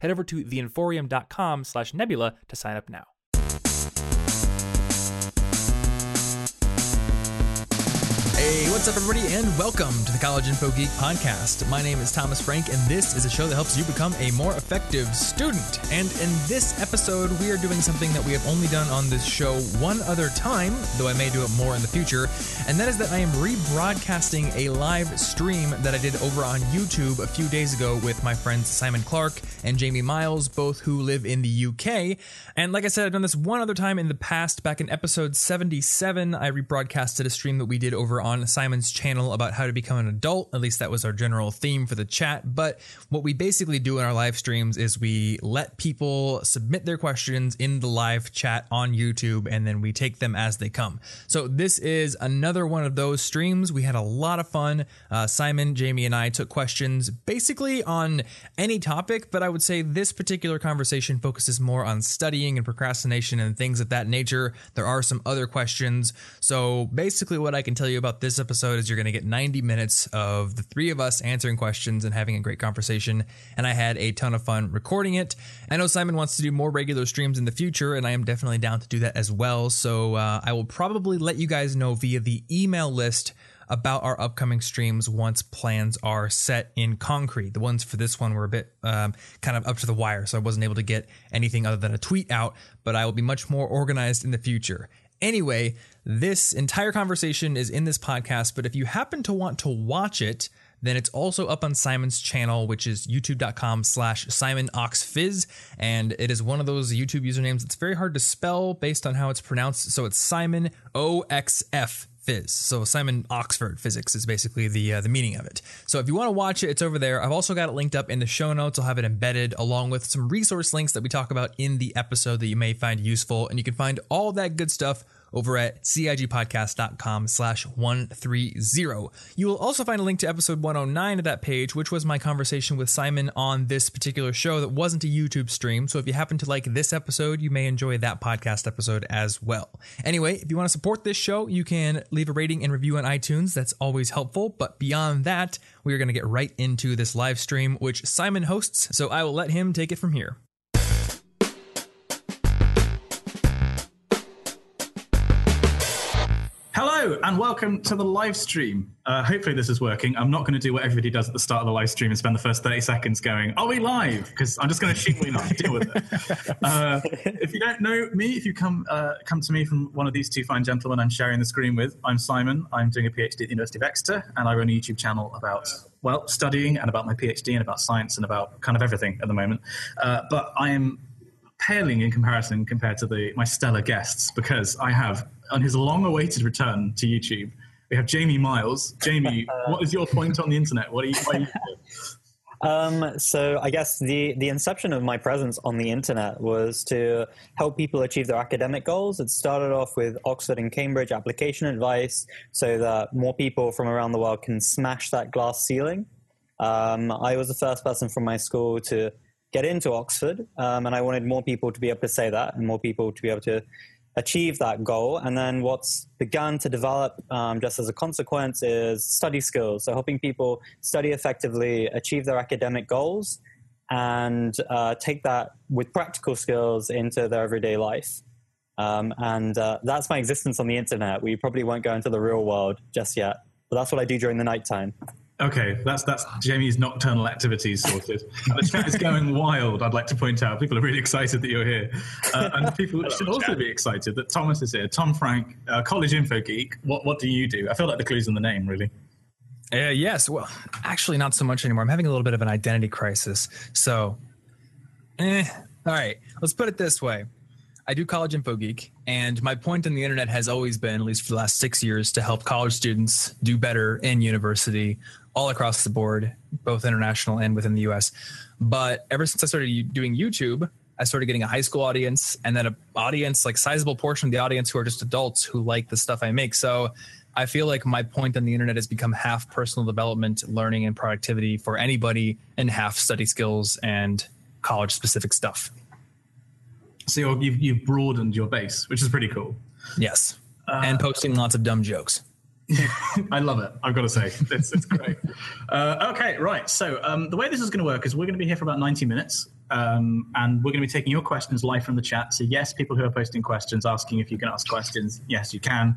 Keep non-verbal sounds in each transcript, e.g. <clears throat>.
Head over to theinforium.com slash nebula to sign up now. Hey, what's up, everybody, and welcome to the College Info Geek podcast. My name is Thomas Frank, and this is a show that helps you become a more effective student. And in this episode, we are doing something that we have only done on this show one other time, though I may do it more in the future, and that is that I am rebroadcasting a live stream that I did over on YouTube a few days ago with my friends Simon Clark and Jamie Miles, both who live in the UK. And like I said, I've done this one other time in the past. Back in episode 77, I rebroadcasted a stream that we did over on Simon's channel about how to become an adult. At least that was our general theme for the chat. But what we basically do in our live streams is we let people submit their questions in the live chat on YouTube and then we take them as they come. So this is another one of those streams. We had a lot of fun. Uh, Simon, Jamie, and I took questions basically on any topic, but I would say this particular conversation focuses more on studying and procrastination and things of that nature. There are some other questions. So basically, what I can tell you about this episode is you're going to get 90 minutes of the three of us answering questions and having a great conversation. And I had a ton of fun recording it. I know Simon wants to do more regular streams in the future, and I am definitely down to do that as well. So uh, I will probably let you guys know via the email list about our upcoming streams once plans are set in concrete. The ones for this one were a bit um, kind of up to the wire, so I wasn't able to get anything other than a tweet out, but I will be much more organized in the future. Anyway, this entire conversation is in this podcast, but if you happen to want to watch it, then it's also up on Simon's channel, which is youtube.com slash SimonOxfPhys. And it is one of those YouTube usernames that's very hard to spell based on how it's pronounced. So it's Simon OXF Phys. So Simon Oxford Physics is basically the uh, the meaning of it. So if you want to watch it, it's over there. I've also got it linked up in the show notes. I'll have it embedded along with some resource links that we talk about in the episode that you may find useful. And you can find all that good stuff over at cigpodcast.com slash 130. You will also find a link to episode 109 of that page, which was my conversation with Simon on this particular show that wasn't a YouTube stream. So if you happen to like this episode, you may enjoy that podcast episode as well. Anyway, if you want to support this show, you can leave a rating and review on iTunes. That's always helpful. But beyond that, we are going to get right into this live stream, which Simon hosts. So I will let him take it from here. Hello and welcome to the live stream. Uh, hopefully this is working. I'm not going to do what everybody does at the start of the live stream and spend the first 30 seconds going, "Are we live?" Because I'm just going to assume we're not. Deal with it. <laughs> Uh, if you don't know me, if you come uh, come to me from one of these two fine gentlemen I'm sharing the screen with, I'm Simon. I'm doing a PhD at the University of Exeter, and I run a YouTube channel about well studying and about my PhD and about science and about kind of everything at the moment. Uh, but I am paling in comparison compared to the my stellar guests because I have on his long-awaited return to YouTube, we have Jamie Miles. Jamie, <laughs> what is your point on the internet? What are you? What are you <laughs> um, so I guess the the inception of my presence on the internet was to help people achieve their academic goals. It started off with Oxford and Cambridge application advice, so that more people from around the world can smash that glass ceiling. Um, I was the first person from my school to get into Oxford, um, and I wanted more people to be able to say that, and more people to be able to achieve that goal. And then what's begun to develop um, just as a consequence is study skills. So helping people study effectively, achieve their academic goals, and uh, take that with practical skills into their everyday life. Um, and uh, that's my existence on the internet. We probably won't go into the real world just yet, but that's what I do during the nighttime. Okay, that's that's Jamie's nocturnal activities sorted. And the chat is going wild. I'd like to point out, people are really excited that you're here, uh, and people should also be excited that Thomas is here. Tom Frank, uh, college info geek. What what do you do? I feel like the clue's in the name, really. Uh, yes, well, actually, not so much anymore. I'm having a little bit of an identity crisis. So, eh, all right, let's put it this way. I do College Info Geek, and my point on the internet has always been, at least for the last six years, to help college students do better in university all across the board, both international and within the US. But ever since I started doing YouTube, I started getting a high school audience and then an audience, like sizable portion of the audience who are just adults who like the stuff I make. So I feel like my point on the internet has become half personal development, learning, and productivity for anybody, and half study skills and college specific stuff. So you have you've, you've broadened your base, which is pretty cool. Yes. Uh, and posting lots of dumb jokes. <laughs> I love it. I've got to say, it's, it's great. <laughs> Uh, okay, right. So um, the way this is going to work is we're going to be here for about 90 minutes. Um, and we're going to be taking your questions live from the chat. So, yes, people who are posting questions, asking if you can ask questions, yes, you can.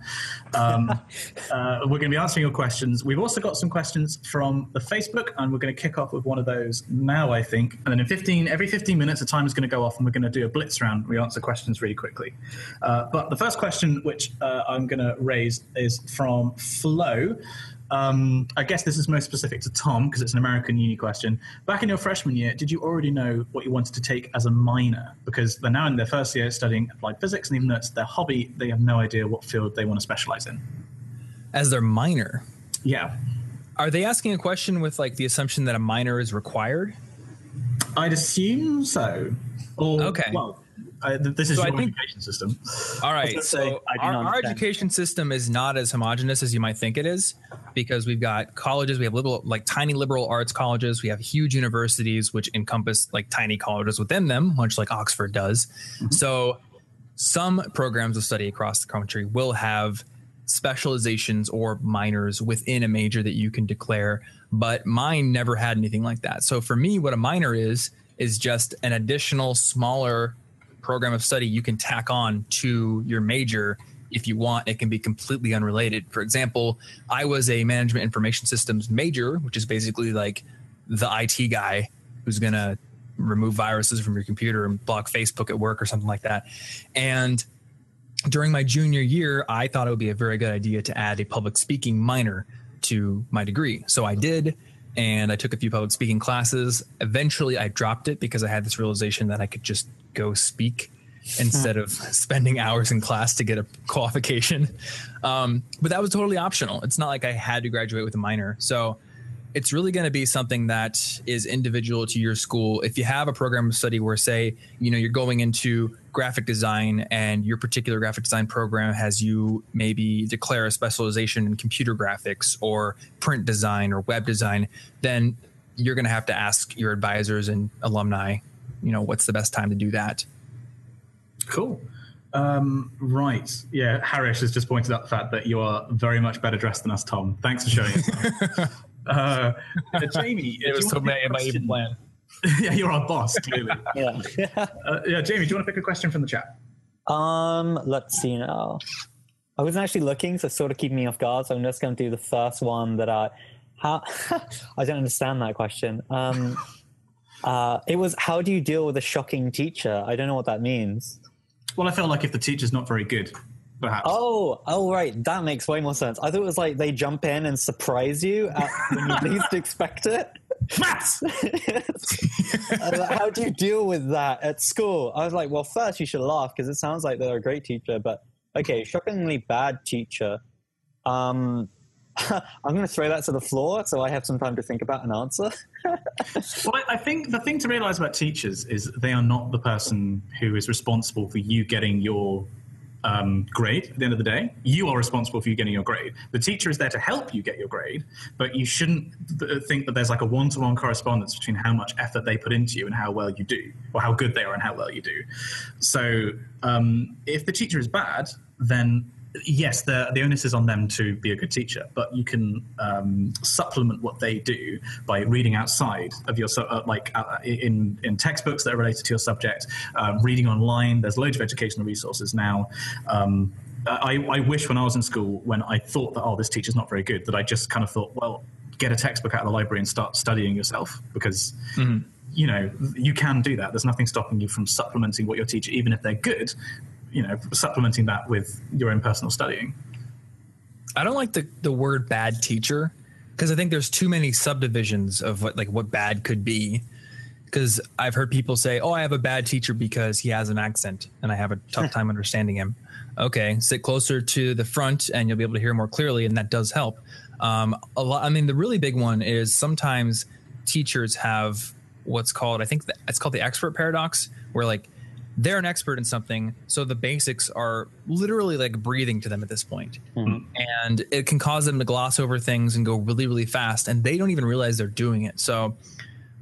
Um, <laughs> uh, we're going to be answering your questions. We've also got some questions from the Facebook, and we're going to kick off with one of those now, I think. And then in 15, every 15 minutes, the timer is going to go off, and we're going to do a blitz round. We answer questions really quickly. Uh, but the first question, which uh, I'm going to raise, is from Flo. Um, I guess this is most specific to Tom because it's an American uni question. Back in your freshman year, did you already know what you wanted to take as a minor? Because they're now in their first year studying applied physics, and even though it's their hobby, they have no idea what field they want to specialize in. As their minor? Yeah. Are they asking a question with like the assumption that a minor is required? I'd assume so. Or, okay. Well, uh, this is so your think, education system. All right. So our, our, education system is not as homogenous as you might think it is because we've got colleges, we have little, like tiny liberal arts colleges, we have huge universities which encompass like tiny colleges within them, much like Oxford does. Mm-hmm. So some programs of study across the country will have specializations or minors within a major that you can declare, but mine never had anything like that. So for me, what a minor is, is just an additional smaller program of study you can tack on to your major if you want. It can be completely unrelated. For example, I was a management information systems major, which is basically like the IT guy who's going to remove viruses from your computer and block Facebook at work or something like that. And during my junior year, I thought it would be a very good idea to add a public speaking minor to my degree. So I did and I took a few public speaking classes. Eventually, I dropped it because I had this realization that I could just go speak instead of spending hours in class to get a qualification. Um, but that was totally optional. It's not like I had to graduate with a minor. So it's really going to be something that is individual to your school. If you have a program of study where, say, you know, you're going into graphic design and your particular graphic design program has you maybe declare a specialization in computer graphics or print design or web design, then you're going to have to ask your advisors and alumni, you know, what's the best time to do that. Cool. Um, right. Yeah. Harish has just pointed out the fact that you are very much better dressed than us, Tom. Thanks for showing us. <laughs> Uh, Jamie, it was so many my even plan. <laughs> yeah, you're our boss, clearly. <laughs> yeah. <laughs> uh, yeah, Jamie, do you want to pick a question from the chat? Um, let's see now. I wasn't actually looking, so sort of keeping me off guard. So I'm just going to do the first one that I. How I don't understand that question. Um, uh, it was how do you deal with a shocking teacher? I don't know what that means. Well, I felt like if the teacher's not very good, perhaps. Oh, oh, right. That makes way more sense. I thought it was like they jump in and surprise you at, when you <laughs> least expect it. Maths. <laughs> How do you deal with that at school? I was like, well, first you should laugh because it sounds like they're a great teacher, but okay, shockingly bad teacher. Um, <laughs> I'm going to throw that to the floor so I have some time to think about an answer. well, I think the thing to realize about teachers is they are not the person who is responsible for you getting your um, grade at the end of the day. You are responsible for you getting your grade. The teacher is there to help you get your grade, but you shouldn't th- think that there's like a one to one correspondence between how much effort they put into you and how well you do, or how good they are and how well you do. So um, if the teacher is bad, then yes, the the onus is on them to be a good teacher, but you can um, supplement what they do by reading outside of your uh, like uh, in in textbooks that are related to your subject, uh, reading online. There's loads of educational resources now. Um, I, I wish when I was in school, when I thought that oh this teacher's not very good, that I just kind of thought well get a textbook out of the library and start studying yourself because. Mm-hmm you know you can do that there's nothing stopping you from supplementing what your teacher even if they're good you know supplementing that with your own personal studying? I don't like the, the word bad teacher because i think there's too many subdivisions of what like what bad could be. Because i've heard people say oh i have a bad teacher because he has an accent and i have a tough <laughs> time understanding him. Okay sit closer to the front and you'll be able to hear more clearly and that does help. Um, a lot. I mean, the really big one is sometimes teachers have what's called I think the, it's called the expert paradox, where like they're an expert in something, so the basics are literally like breathing to them at this point. Mm-hmm. and it can cause them to gloss over things and go really really fast, and they don't even realize they're doing it. So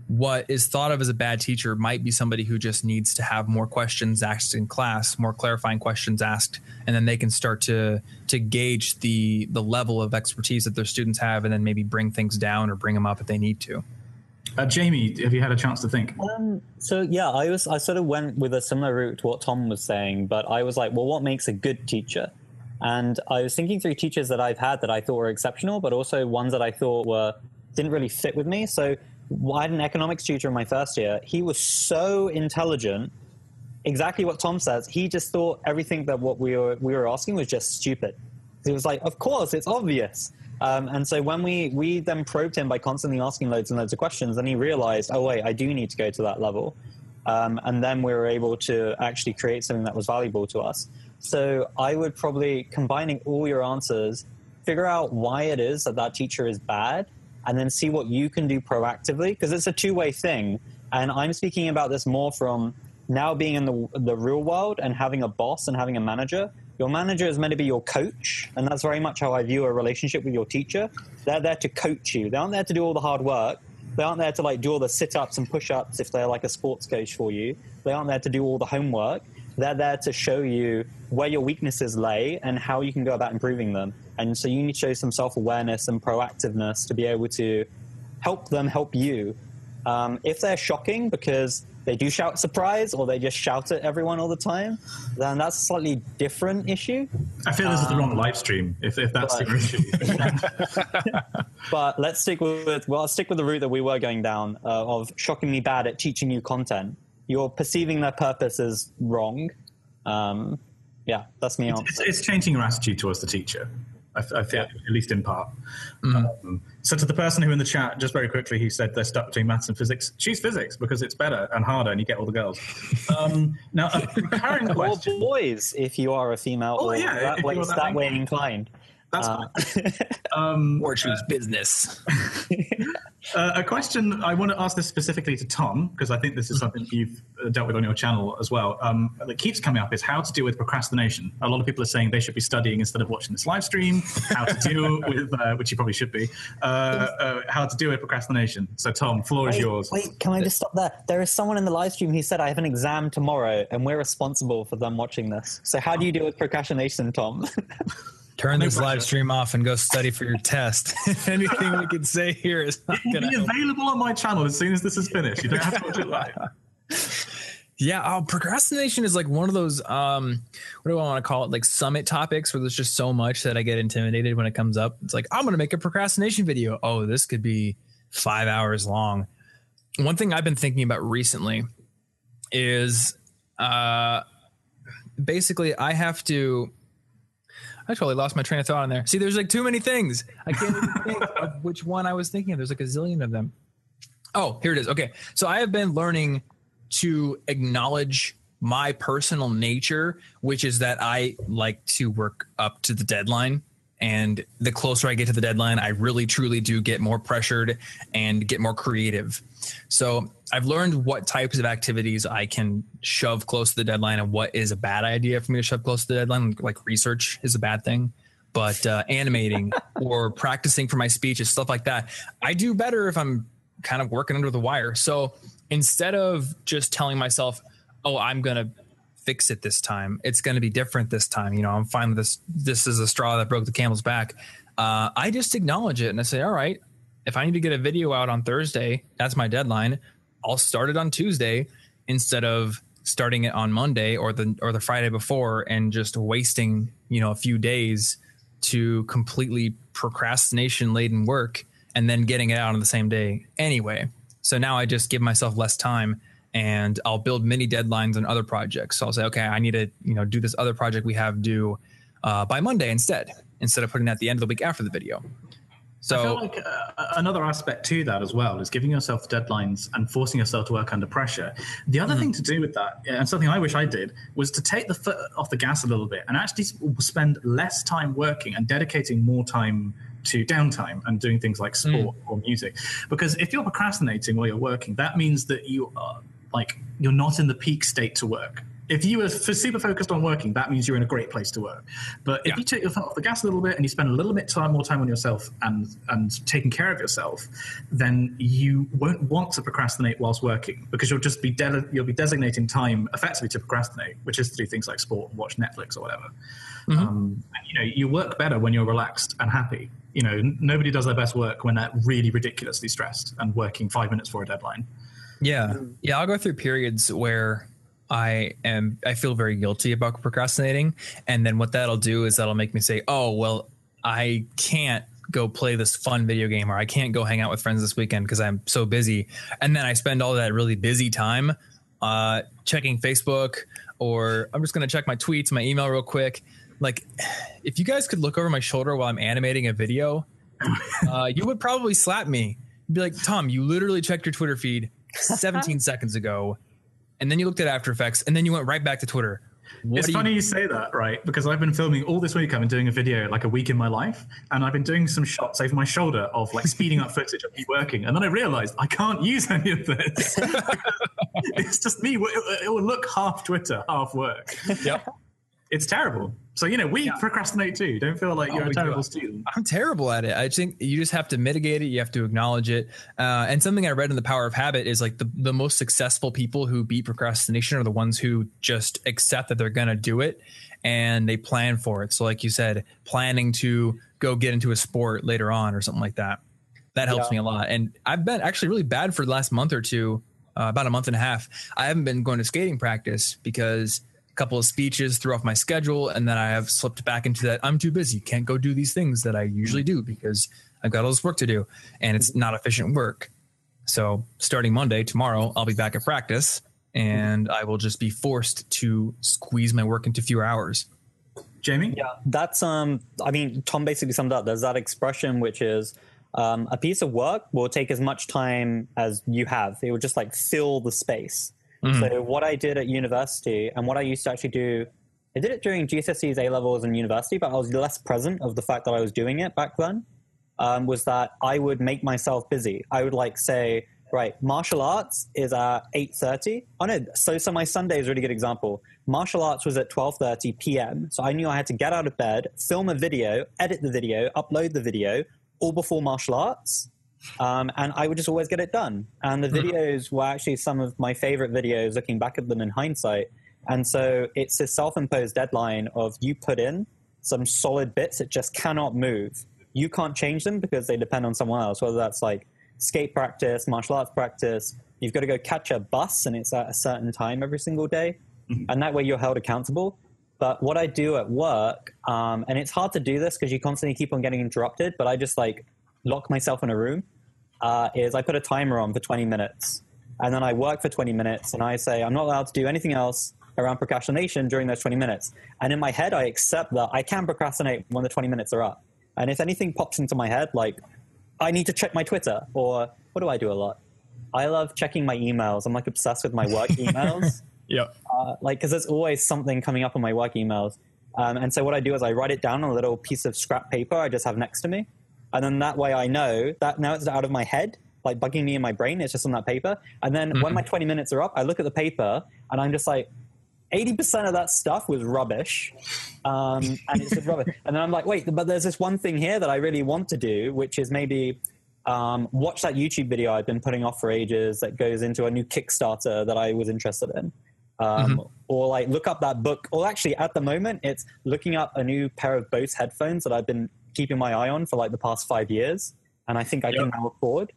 what is thought of as a bad teacher might be somebody who just needs to have more questions asked in class, more clarifying questions asked, and then they can start to to gauge the the level of expertise that their students have, and then maybe bring things down or bring them up if they need to. Uh, Jamie, have you had a chance to think? Um, so yeah, I was I sort of went with a similar route to what Tom was saying, but I was like, well, what makes a good teacher? And I was thinking through teachers that I've had that I thought were exceptional, but also ones that I thought were didn't really fit with me. So I had an economics tutor in my first year. He was so intelligent, exactly what Tom says. He just thought everything that what we were we were asking was just stupid. He was like, of course, it's obvious. Um, and so when we we then probed him by constantly asking loads and loads of questions, then he realized, oh wait, I do need to go to that level. Um, and then we were able to actually create something that was valuable to us. So I would probably combining all your answers, figure out why it is that that teacher is bad, and then see what you can do proactively because it's a two way thing. And I'm speaking about this more from now being in the the real world and having a boss and having a manager. Your manager is meant to be your coach, and that's very much how I view a relationship with your teacher. They're there to coach you. They aren't there to do all the hard work. They aren't there to like do all the sit ups and push ups if they're like a sports coach for you. They aren't there to do all the homework. They're there to show you where your weaknesses lay and how you can go about improving them. And so you need to show some self awareness and proactiveness to be able to help them help you. Um, if they're shocking because they do shout surprise or they just shout at everyone all the time, then that's a slightly different issue. I feel this is the wrong live stream. If, if that's but- your issue, <laughs> But let's stick with well, I'll stick with the route that we were going down uh, of shockingly bad at teaching you content. You're perceiving their purpose as wrong. Um, yeah, that's me. it's, it's changing your attitude towards the teacher. I, I feel, at least in part. Mm-hmm. Um, so, to the person who in the chat, just very quickly, who said they're stuck between maths and physics, choose physics because it's better and harder, and you get all the girls. Um, now, a <laughs> recurring or boys, if you are a female Oh, or yeah, that way, that that way inclined. Inclined. That's Uh, fine. <laughs> Um, Or choose business. <laughs> Uh, a question I want to ask this specifically to Tom because I think this is something you've uh, dealt with on your channel as well. Um, that keeps coming up is how to deal with procrastination. A lot of people are saying they should be studying instead of watching this live stream. How to deal <laughs> with, uh, which you probably should be, uh, uh, how to deal with procrastination. So Tom, floor is yours. wait, can I just stop there? There is someone in the live stream who said I have an exam tomorrow, and we're responsible for them watching this. So how do you deal with procrastination, Tom? Turn this live stream off and go study for your test. <laughs> Anything we can say here is not going be to help. available on my channel as soon as this is finished. You don't have to watch it live. <laughs> Yeah, oh, procrastination is like one of those um what do I want to call it? Like summit topics where there's just so much that I get intimidated when it comes up. It's like, I'm gonna make a procrastination video. Oh, this could be five hours long. One thing I've been thinking about recently is uh basically I have to I totally lost my train of thought on there. See, there's like too many things. I can't even <laughs> think of which one I was thinking of. There's like a zillion of them. Oh, here it is. Okay. So I have been learning to acknowledge my personal nature, which is that I like to work up to the deadline. And the closer I get to the deadline, I really truly do get more pressured and get more creative. So I've learned what types of activities I can shove close to the deadline and what is a bad idea for me to shove close to the deadline. Like research is a bad thing, but uh, animating <laughs> or practicing for my speech and stuff like that, I do better if I'm kind of working under the wire. So instead of just telling myself, oh, I'm going to fix it this time, it's going to be different this time. You know, I'm fine with this. This is a straw that broke the camel's back. Uh, I just acknowledge it and I say, all right, if I need to get a video out on Thursday, that's my deadline. I'll start it on Tuesday instead of starting it on Monday or the or the Friday before and just wasting, you know, a few days to completely procrastination laden work and then getting it out on the same day anyway. So now I just give myself less time and I'll build mini deadlines on other projects. So I'll say, okay, I need to, you know, do this other project we have due uh, by Monday instead, instead of putting that at the end of the week after the video. So I feel like uh, another aspect to that as well is giving yourself deadlines and forcing yourself to work under pressure. The other thing to do with that, and something I wish I did, was to take the foot off the gas a little bit and actually spend less time working and dedicating more time to downtime and doing things like sport or music. Because if you're procrastinating while you're working, that means that you are like you're not in the peak state to work. If you were f- super focused on working, that means you're in a great place to work. But if Yeah. you take your foot off the gas a little bit and you spend a little bit time more time on yourself and and taking care of yourself, then you won't want to procrastinate whilst working because you'll just be de- you'll be designating time effectively to procrastinate, which is to do things like sport and watch Netflix or whatever. Um, and, you know, you work better when you're relaxed and happy. You know, n- nobody does their best work when they're really ridiculously stressed and working five minutes for a deadline. Yeah. Yeah, I'll go through periods where I am I feel very guilty about procrastinating and then what that'll do is that'll make me say, "Oh, well, I can't go play this fun video game or I can't go hang out with friends this weekend because I'm so busy." And then I spend all that really busy time uh checking Facebook or I'm just going to check my tweets, my email real quick. Like if you guys could look over my shoulder while I'm animating a video, <laughs> uh, you would probably slap me. Be like, Tom, you literally checked your Twitter feed 17 <laughs> seconds ago, and then you looked at After Effects, and then you went right back to Twitter. What it's do you- funny you say that, right? Because I've been filming all this week. I've been doing a video like a week in my life, and I've been doing some shots over my shoulder of like speeding up footage of me working. And then I realized I can't use <laughs> any of this. <laughs> it's just me. It, it will look half Twitter, half work. Yep. It's terrible. So you know, we procrastinate too. Don't feel like Oh, you're a we do. terrible student. I'm terrible at it. I think you just have to mitigate it. You have to acknowledge it. Uh, and something I read in The Power of Habit is like the, the most successful people who beat procrastination are the ones who just accept that they're going to do it and they plan for it. So, like you said, planning to go get into a sport later on or something like that. That helps Yeah. me a lot. And I've been actually really bad for the last month or two, uh, about a month and a half. I haven't been going to skating practice because couple of speeches threw off my schedule. And then I have slipped back into that. I'm too busy. Can't go do these things that I usually do because I've got all this work to do and it's not efficient work. So starting Monday, tomorrow, I'll be back at practice and I will just be forced to squeeze my work into fewer hours. Jamie, Yeah, that's um. I mean, Tom basically summed up. There's that expression which is um, a piece of work will take as much time as you have. It will just like fill the space. So what I did at university and what I used to actually do, I did it during GCSEs, A levels, and university, but I was less present of the fact that I was doing it back then. Um, was that I would make myself busy. I would like say, right, martial arts is at eight thirty. Oh no, so so my Sunday is a really good example. Martial arts was at twelve thirty p.m. So I knew I had to get out of bed, film a video, edit the video, upload the video, all before martial arts. Um, and I would just always get it done. And the videos were actually some of my favorite videos, looking back at them in hindsight. And so it's a self-imposed deadline of you put in some solid bits that just cannot move. You can't change them because they depend on someone else, whether that's like skate practice, martial arts practice. You've got to go catch a bus and it's at a certain time every single day. And that way you're held accountable. But what I do at work, um, and it's hard to do this because you constantly keep on getting interrupted, but I just like lock myself in a room, uh, is I put a timer on for 20 minutes. And then I work for 20 minutes and I say, I'm not allowed to do anything else around procrastination during those 20 minutes. And in my head, I accept that I can procrastinate when the 20 minutes are up. And if anything pops into my head, like, I need to check my Twitter, or what do I do a lot? I love checking my emails. I'm like obsessed with my work <laughs> emails yeah. uh, like because there's always something coming up on my work emails um, and so what i do is i write it down on a little piece of scrap paper i just have next to me and then that way i know that now it's out of my head like bugging me in my brain it's just on that paper. And then when my 20 minutes are up i look at the paper and i'm just like 80% of that stuff was rubbish. Um, and it's just rubbish. And then i'm like wait but there's this one thing here that i really want to do which is maybe um, watch that youtube video i've been putting off for ages that goes into a new kickstarter that i was interested in. Um, or like look up that book. Or actually, at the moment, it's looking up a new pair of Bose headphones that I've been keeping my eye on for like the past five years, and I think I can now afford.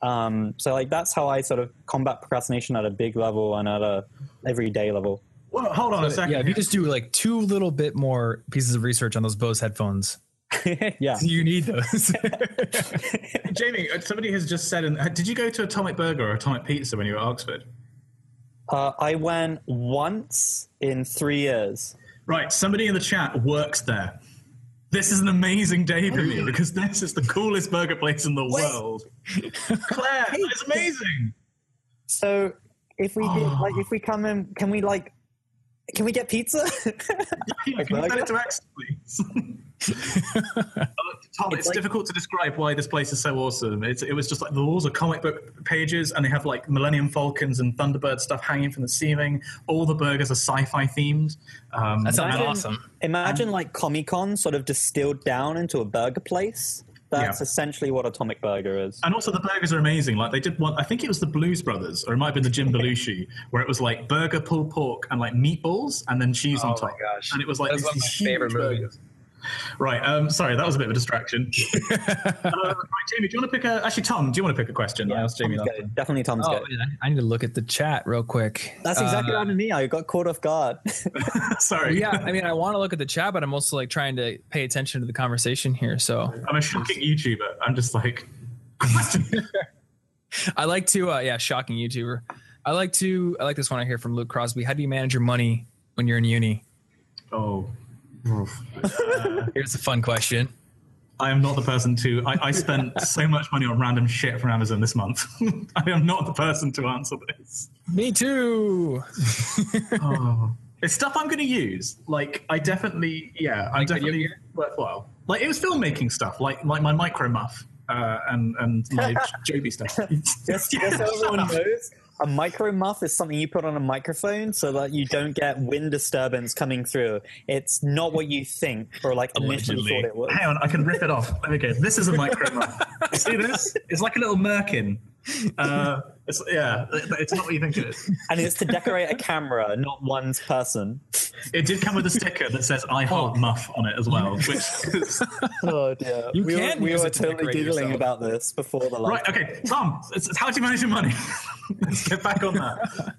Um, so like that's how I sort of combat procrastination at a big level and at a everyday level. well, hold on a second. Yeah, if you just do like two little bit more pieces of research on those Bose headphones, <laughs> yeah. you need those. <laughs> Jamie, uh, somebody has just said, in, uh, did you go to Atomic Burger or Atomic Pizza when you were at Oxford? Uh, I went once in three years. Right, somebody in the chat works there. This is an amazing day for me because this is the coolest burger place in the world. <laughs> Claire, it's amazing. So if we did, like, if we come in, can we like Can we get pizza? <laughs> Yeah, can you send it to X, please? <laughs> <laughs> Tom, it's, It's like- difficult to describe why this place is so awesome. It's, it was just like the walls are comic book pages, and they have like Millennium Falcons and Thunderbird stuff hanging from the ceiling. All the burgers are sci-fi themed. Um, That sounds Imagine- awesome. Imagine like Comic Con sort of distilled down into a burger place. That's Yeah. essentially what Atomic Burger is. And also the burgers are amazing. Like they did one, I think it was the Blues Brothers, or it might have been the Jim Belushi, where it was like burger, pulled pork, and like meatballs, and then cheese Oh on my top. gosh. And it was like That's these, one of my favorite huge movies. Burgers. Right. Um, sorry, that was a bit of a distraction. <laughs> uh, right, Jamie, do you want to pick a? Actually, Tom, do you want to pick a question? I asked Jamie Tom's good. Definitely Tom's Oh, good. yeah, I need to look at the chat real quick. That's exactly Uh, what happened to me. I got caught off guard. <laughs> <laughs> sorry. yeah, I mean, I want to look at the chat, but I'm also like trying to pay attention to the conversation here. So I'm a shocking YouTuber. I'm just like. I like to, uh, yeah, shocking YouTuber. I like to, I like this one I hear from Luke Crosby. How do you manage your money when you're in uni? oh. Uh, here's a fun question. I am not the person to. I, I spent so much money on random shit from Amazon this month. <laughs> I am not the person to answer this. Me too. <laughs> Oh. It's stuff I'm going to use. Like, I definitely, yeah, I'm Like video definitely gear? worthwhile. Like, it was filmmaking stuff, like like my micro muff uh, and and my <laughs> Joby stuff. <laughs> just, <laughs> just so everyone knows, a micro muff is something you put on a microphone so that you don't get wind disturbance coming through. It's not what you think or like initially thought it was. Hang on, I can rip it off. There we go. This is a micro muff. You See this? It's like a little merkin. Uh, it's, yeah, it's not what you think it is. And it's to decorate a camera, not one's person. It did come with a sticker that says "I heart muff" on it as well, <laughs> which is Oh dear. You we can were, we use were it to totally giggling yourself. about this before the live. right. Okay, Tom, it's, it's how do you manage your money? <laughs> Let's get back on that.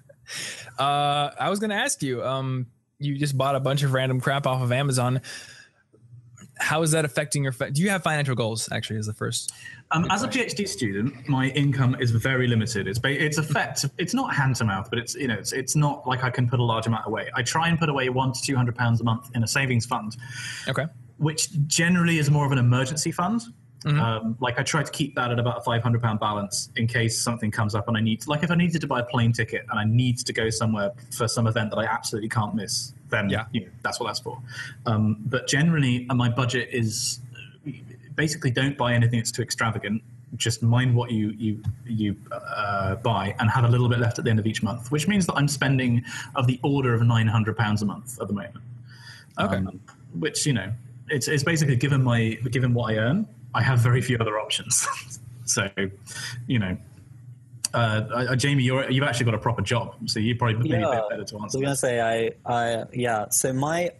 Uh, I was going to ask you, um, you just bought a bunch of random crap off of Amazon. How is that affecting your, do you have financial goals actually is the first? Um, as a PhD student, my income is very limited. It's it's effect. It's not hand to mouth, but it's you know it's it's not like I can put a large amount away. I try and put away one to two hundred pounds a month in a savings fund, Okay. which generally is more of an emergency fund. Um, like I try to keep that at about a five hundred pound balance in case something comes up and I need, like if I needed to buy a plane ticket and I need to go somewhere for some event that I absolutely can't miss, then Yeah. you know, that's what that's for. Um, but generally, uh, my budget is basically don't buy anything that's too extravagant. Just mind what you you you uh, buy and have a little bit left at the end of each month, which means that I'm spending of the order of nine hundred pounds a month at the moment. Okay. Um, which you know, it's it's basically given my given what I earn, I have very few other options. <laughs> so, you know. Uh, uh, Jamie, you're, you've actually got a proper job, so you probably Yeah, bit better to answer. I was gonna say I, I yeah. So my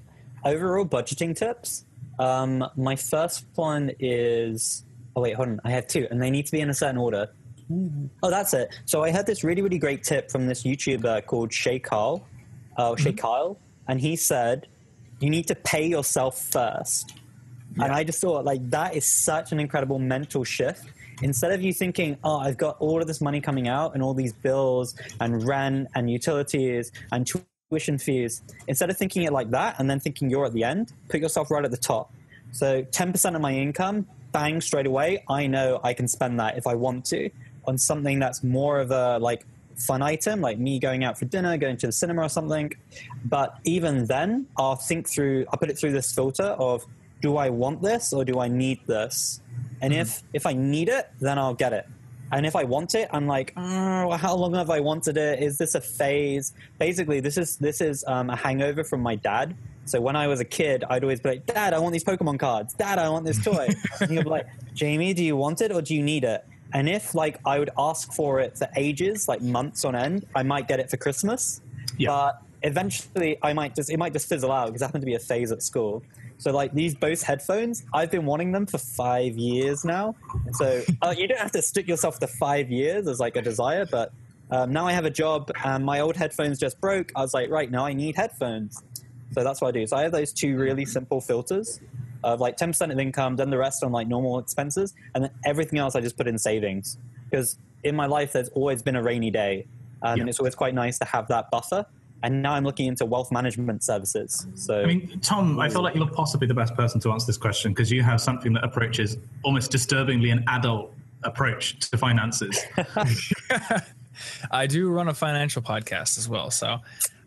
overall budgeting tips. Um, my first one is. Oh wait, hold on. I have two, and they need to be in a certain order. Oh, that's it. So I had this really, really great tip from this YouTuber called Shay Kyle, uh, Shay Kyle, and he said, "You need to pay yourself first. And I just thought, like, that is such an incredible mental shift. Instead of you thinking, oh, I've got all of this money coming out and all these bills and rent and utilities and tuition fees, instead of thinking it like that and then thinking you're at the end, put yourself right at the top. So 10% of my income, bang, straight away, I know I can spend that if I want to on something that's more of a, like, fun item, like me going out for dinner, going to the cinema or something. But even then, I'll think through, I'll put it through this filter of, do I want this or do I need this? And if if I need it, then I'll get it. And if I want it, I'm like, oh, how long have I wanted it? Is this a phase? Basically, this is this is um, a hangover from my dad. So when I was a kid, I'd always be like, Dad, I want these Pokemon cards. Dad, I want this toy. <laughs> and he'd be like, Jamie, do you want it or do you need it? And if like I would ask for it for ages, like months on end, I might get it for Christmas. Yeah. But eventually, I might just it might just fizzle out because it happened to be a phase at school. So like these Bose headphones, I've been wanting them for five years now. So uh, you don't have to stick yourself to five years as like a desire, but um, now I have a job and my old headphones just broke. I was like, right now I need headphones. So that's what I do. So I have those two really simple filters of like 10% of income, then the rest on like normal expenses, and then everything else I just put in savings. Because in my life, there's always been a rainy day, um, Yeah. and it's always quite nice to have that buffer. And now I'm looking into wealth management services. So I mean, Tom, I feel like you're possibly the best person to answer this question because you have something that approaches almost disturbingly an adult approach to finances. <laughs> <laughs> I do run a financial podcast as well. So,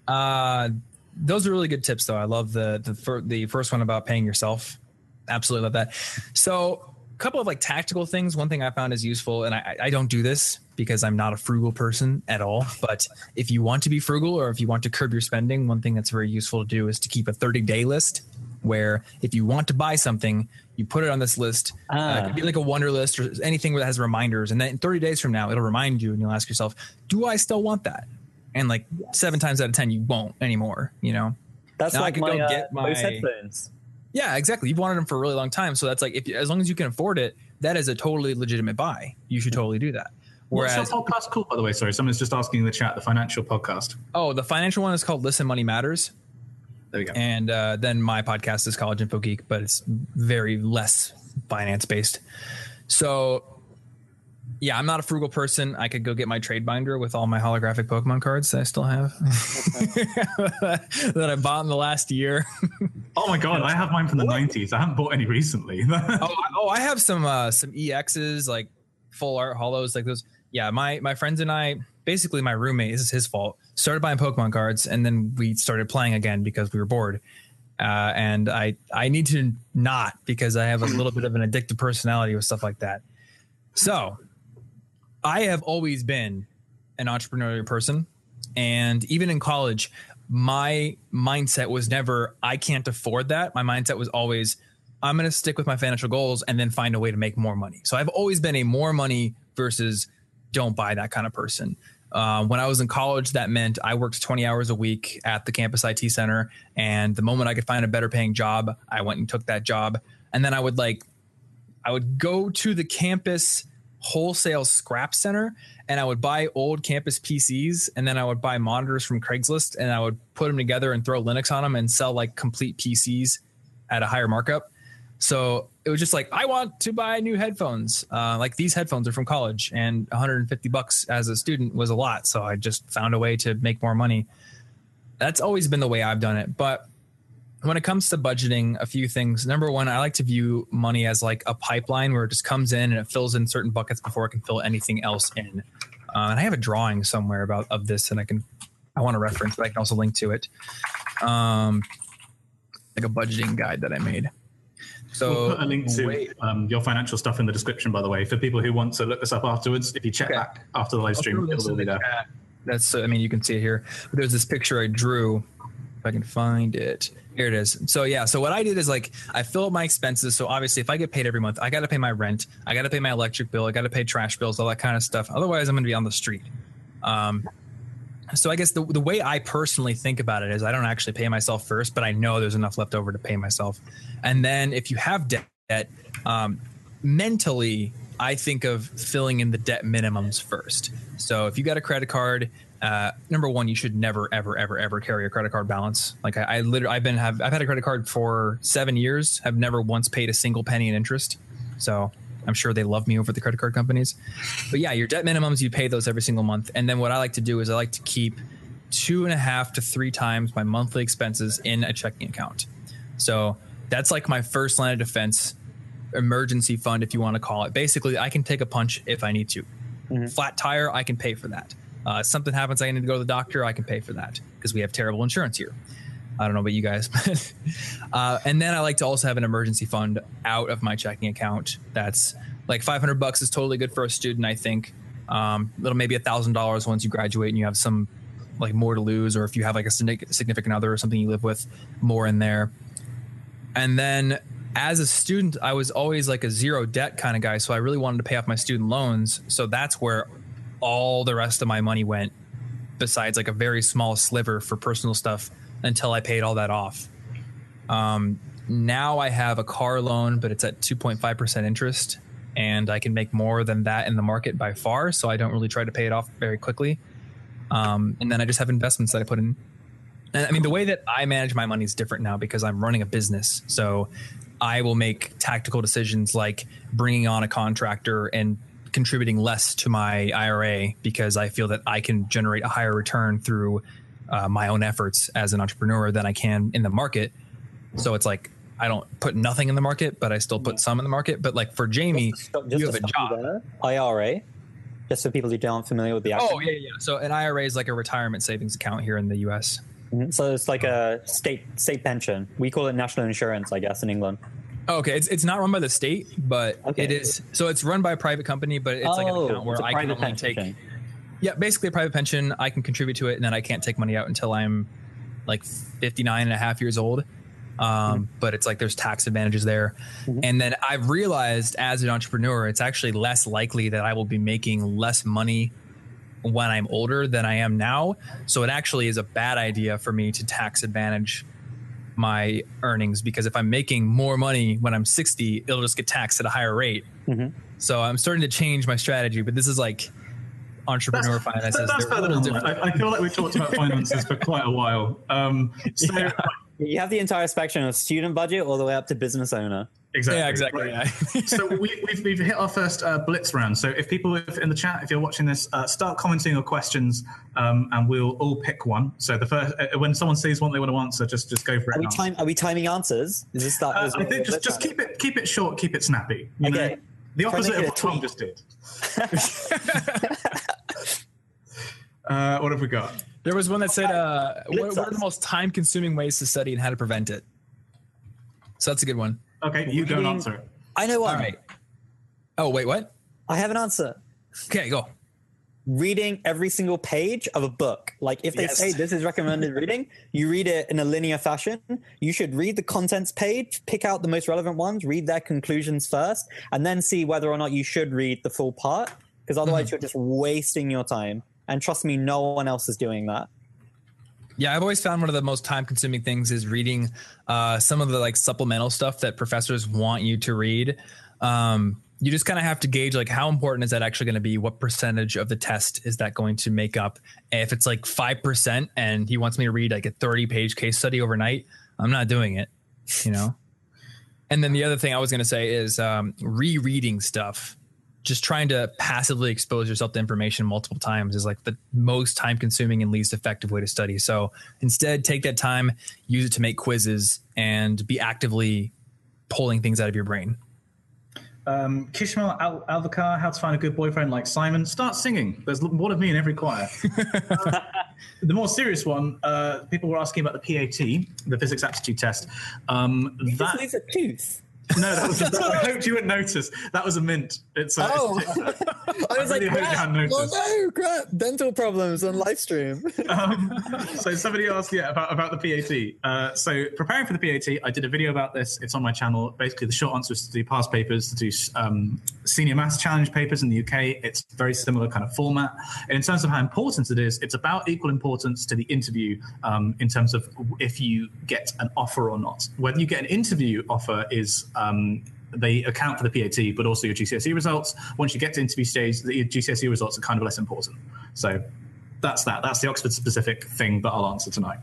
uh, those are really good tips, though. I love the the fir- the first one about paying yourself. Absolutely love that. So, a couple of like tactical things. One thing I found is useful, and I, I don't do this because I'm not a frugal person at all. But if you want to be frugal, or if you want to curb your spending, one thing that's very useful to do is to keep a 30 day list. Where if you want to buy something, you put it on this list. Uh, Ah. it could be like a Wunderlist or anything that has reminders, and then 30 days from now, it'll remind you, and you'll ask yourself, "Do I still want that?" And like seven times out of ten, you won't anymore. You know. That's Now I like could my, go uh, get my- headphones. Yeah, exactly. You've wanted them for a really long time, so that's like if as long as you can afford it, that is a totally legitimate buy. You should totally do that. What's Whereas, your podcast called, by the way? Sorry, someone's just asking in the chat. The financial podcast. oh, the financial one is called Listen Money Matters, There we go. and uh, then my podcast is College Info Geek, but it's very less finance based. So, yeah, I'm not a frugal person. I could go get my trade binder with all my holographic Pokemon cards that I still have <laughs> that I bought in the last year. Oh my god, I have mine from the '90s. I haven't bought any recently. <laughs> oh, I, oh, I have some uh, some EXs like full art holos like those. Yeah, my my friends and I, basically my roommate, this is his fault, started buying Pokemon cards, and then we started playing again because we were bored. Uh, and I I need to not because I have a little bit of an addictive personality with stuff like that. So I have always been an entrepreneurial person, and even in college, my mindset was never I can't afford that. My mindset was always I'm going to stick with my financial goals and then find a way to make more money. So I've always been a more money versus don't buy that kind of person. Uh, when I was in college, that meant I worked 20 hours a week at the campus IT center. And the moment I could find a better paying job, I went and took that job. And then I would like, I would go to the campus wholesale scrap center and I would buy old campus PCs and then I would buy monitors from Craigslist and I would put them together and throw Linux on them and sell like complete PCs at a higher markup. So it was just like I want to buy new headphones. Uh, like these headphones are from college, and 150 bucks as a student was a lot. So I just found a way to make more money. That's always been the way I've done it. But when it comes to budgeting, a few things. Number one, I like to view money as like a pipeline where it just comes in and it fills in certain buckets before it can fill anything else in. Uh, and I have a drawing somewhere about of this, and I can I want to reference, but I can also link to it. Um, like a budgeting guide that I made. So we'll put a link to um, your financial stuff in the description, by the way, for people who want to look this up afterwards. If you check Okay. back after the live stream, it'll this all in be there. chat. That's I mean you can see it here. But there's this picture I drew. If I can find it. Here it is. So yeah, so what I did is like I fill up my expenses. So obviously if I get paid every month, I gotta pay my rent, I gotta pay my electric bill, I gotta pay trash bills, all that kind of stuff. Otherwise I'm gonna be on the street. Um so I guess the, the way I personally think about it is I don't actually pay myself first, but I know there's enough left over to pay myself. And then if you have debt, um, mentally, I think of filling in the debt minimums first. So if you got a credit card, uh, number one, you should never, ever, ever, ever carry a credit card balance. Like I, I literally, I've been have I've had a credit card for seven years. Have never once paid a single penny in interest. So I'm sure they love me over the credit card companies. But yeah, your debt minimums, you pay those every single month. And then what I like to do is I like to keep two and a half to three times my monthly expenses in a checking account. So that's like my first line of defense emergency fund, if you want to call it. Basically, I can take a punch if I need to. Flat tire, I can pay for that. Uh, something happens, I need to go to the doctor, I can pay for that because we have terrible insurance here. I don't know about you guys, <laughs> but uh, and then I like to also have an emergency fund out of my checking account. That's like 500 bucks is totally good for a student, I think. Um, little maybe a thousand dollars once you graduate and you have some like more to lose, or if you have like a significant significant other or something you live with, more in there. And then as a student, I was always like a zero debt kind of guy. So I really wanted to pay off my student loans. So that's where all the rest of my money went, besides like a very small sliver for personal stuff until I paid all that off. Um, now I have a car loan, but it's at 2.5% interest. And I can make more than that in the market by far. So I don't really try to pay it off very quickly. Um, and then I just have investments that I put in and I mean, the way that I manage my money is different now because I'm running a business. So I will make tactical decisions like bringing on a contractor and contributing less to my IRA because I feel that I can generate a higher return through uh, my own efforts as an entrepreneur than I can in the market. So it's like I don't put nothing in the market, but I still put some in the market. But like for Jamie, Just to just you have a job. there, IRA, just for people who aren't familiar with the Oh yeah, yeah. So an IRA is like a retirement savings account here in the U.S. So it's like a state state pension. We call it national insurance, I guess, in England. Oh, okay, it's it's not run by the state, but Okay. it is. So it's run by a private company, but it's like an Oh, account where I can only take. Yeah, basically a private pension. I can contribute to it, and then I can't take money out until I'm like 59 and a half years old. Um, But it's like there's tax advantages there. And then I've realized as an entrepreneur, it's actually less likely that I will be making less money when I'm older than I am now. So it actually is a bad idea for me to tax advantage my earnings because if I'm making more money when I'm 60, it'll just get taxed at a higher rate. So I'm starting to change my strategy, but this is like entrepreneur finances. That's better than. I, I feel like we've talked about finances for quite a while. Um, <laughs> so Yeah. You have the entire spectrum of student budget all the way up to business owner. Exactly, Yeah, exactly. right. Yeah. <laughs> so we, we've, we've hit our first uh, blitz round. So if people if in the chat, if you're watching this, uh, start commenting your questions, um, and we'll all pick one. So the first, uh, when someone sees one they want to answer, just just go for it. Are we time? Are we timing answers? Is this that? Uh, is I think just just looking keep it keep it short, keep it snappy. You Okay. know, the opposite of what Tom just did. <laughs> uh, what have we got? There was one that said, uh, what, what are the most time consuming ways to study and how to prevent it? So that's a good one. Okay, you go and Reading- answer it. I know one. All right. Oh, wait, what? I have an answer. Okay, go. reading every single page of a book. Like if they Yes. say this is recommended <laughs> reading, you read it in a linear fashion. You should read the contents page, pick out the most relevant ones, read their conclusions first, and then see whether or not you should read the full part. Because otherwise, mm-hmm. you're just wasting your time. And trust me, no one else is doing that. Yeah, I've always found one of the most time consuming things is reading uh, some of the like supplemental stuff that professors want you to read. Um, you just kind of have to gauge like how important is that actually going to be? What percentage of the test is that going to make up? If it's like 5% and he wants me to read like a 30 page case study overnight, I'm not doing it, you know? and then the other thing I was going to say is um, rereading stuff. Just trying to passively expose yourself to information multiple times is like the most time consuming and least effective way to study. So instead, take that time, use it to make quizzes, and be actively pulling things out of your brain. Um, Kishmael Al- Alvacar, how to find a good boyfriend like Simon. Start singing. There's one of me in every choir. <laughs> Uh, the more serious one, uh, people were asking about the PAT, the physics aptitude test. Um, Just that, lose a tooth. <laughs> no, that was, I hoped you wouldn't notice. That was a mint. It's a, Oh. it's- <laughs> I was really like, crap, oh no, crap, dental problems on live stream. <laughs> um, so somebody asked yeah about, about the PAT. Uh, so preparing for the PAT, I did a video about this. It's on my channel. Basically, the short answer is to do past papers, to do um, senior maths challenge papers in the UK. It's very similar kind of format. And in terms of how important it is, it's about equal importance to the interview um, in terms of if you get an offer or not. Whether you get an interview offer is um, they account for the PAT, but also your GCSE results. Once you get to interview stage, the GCSE results are kind of less important. So that's that. That's the Oxford specific thing that I'll answer tonight.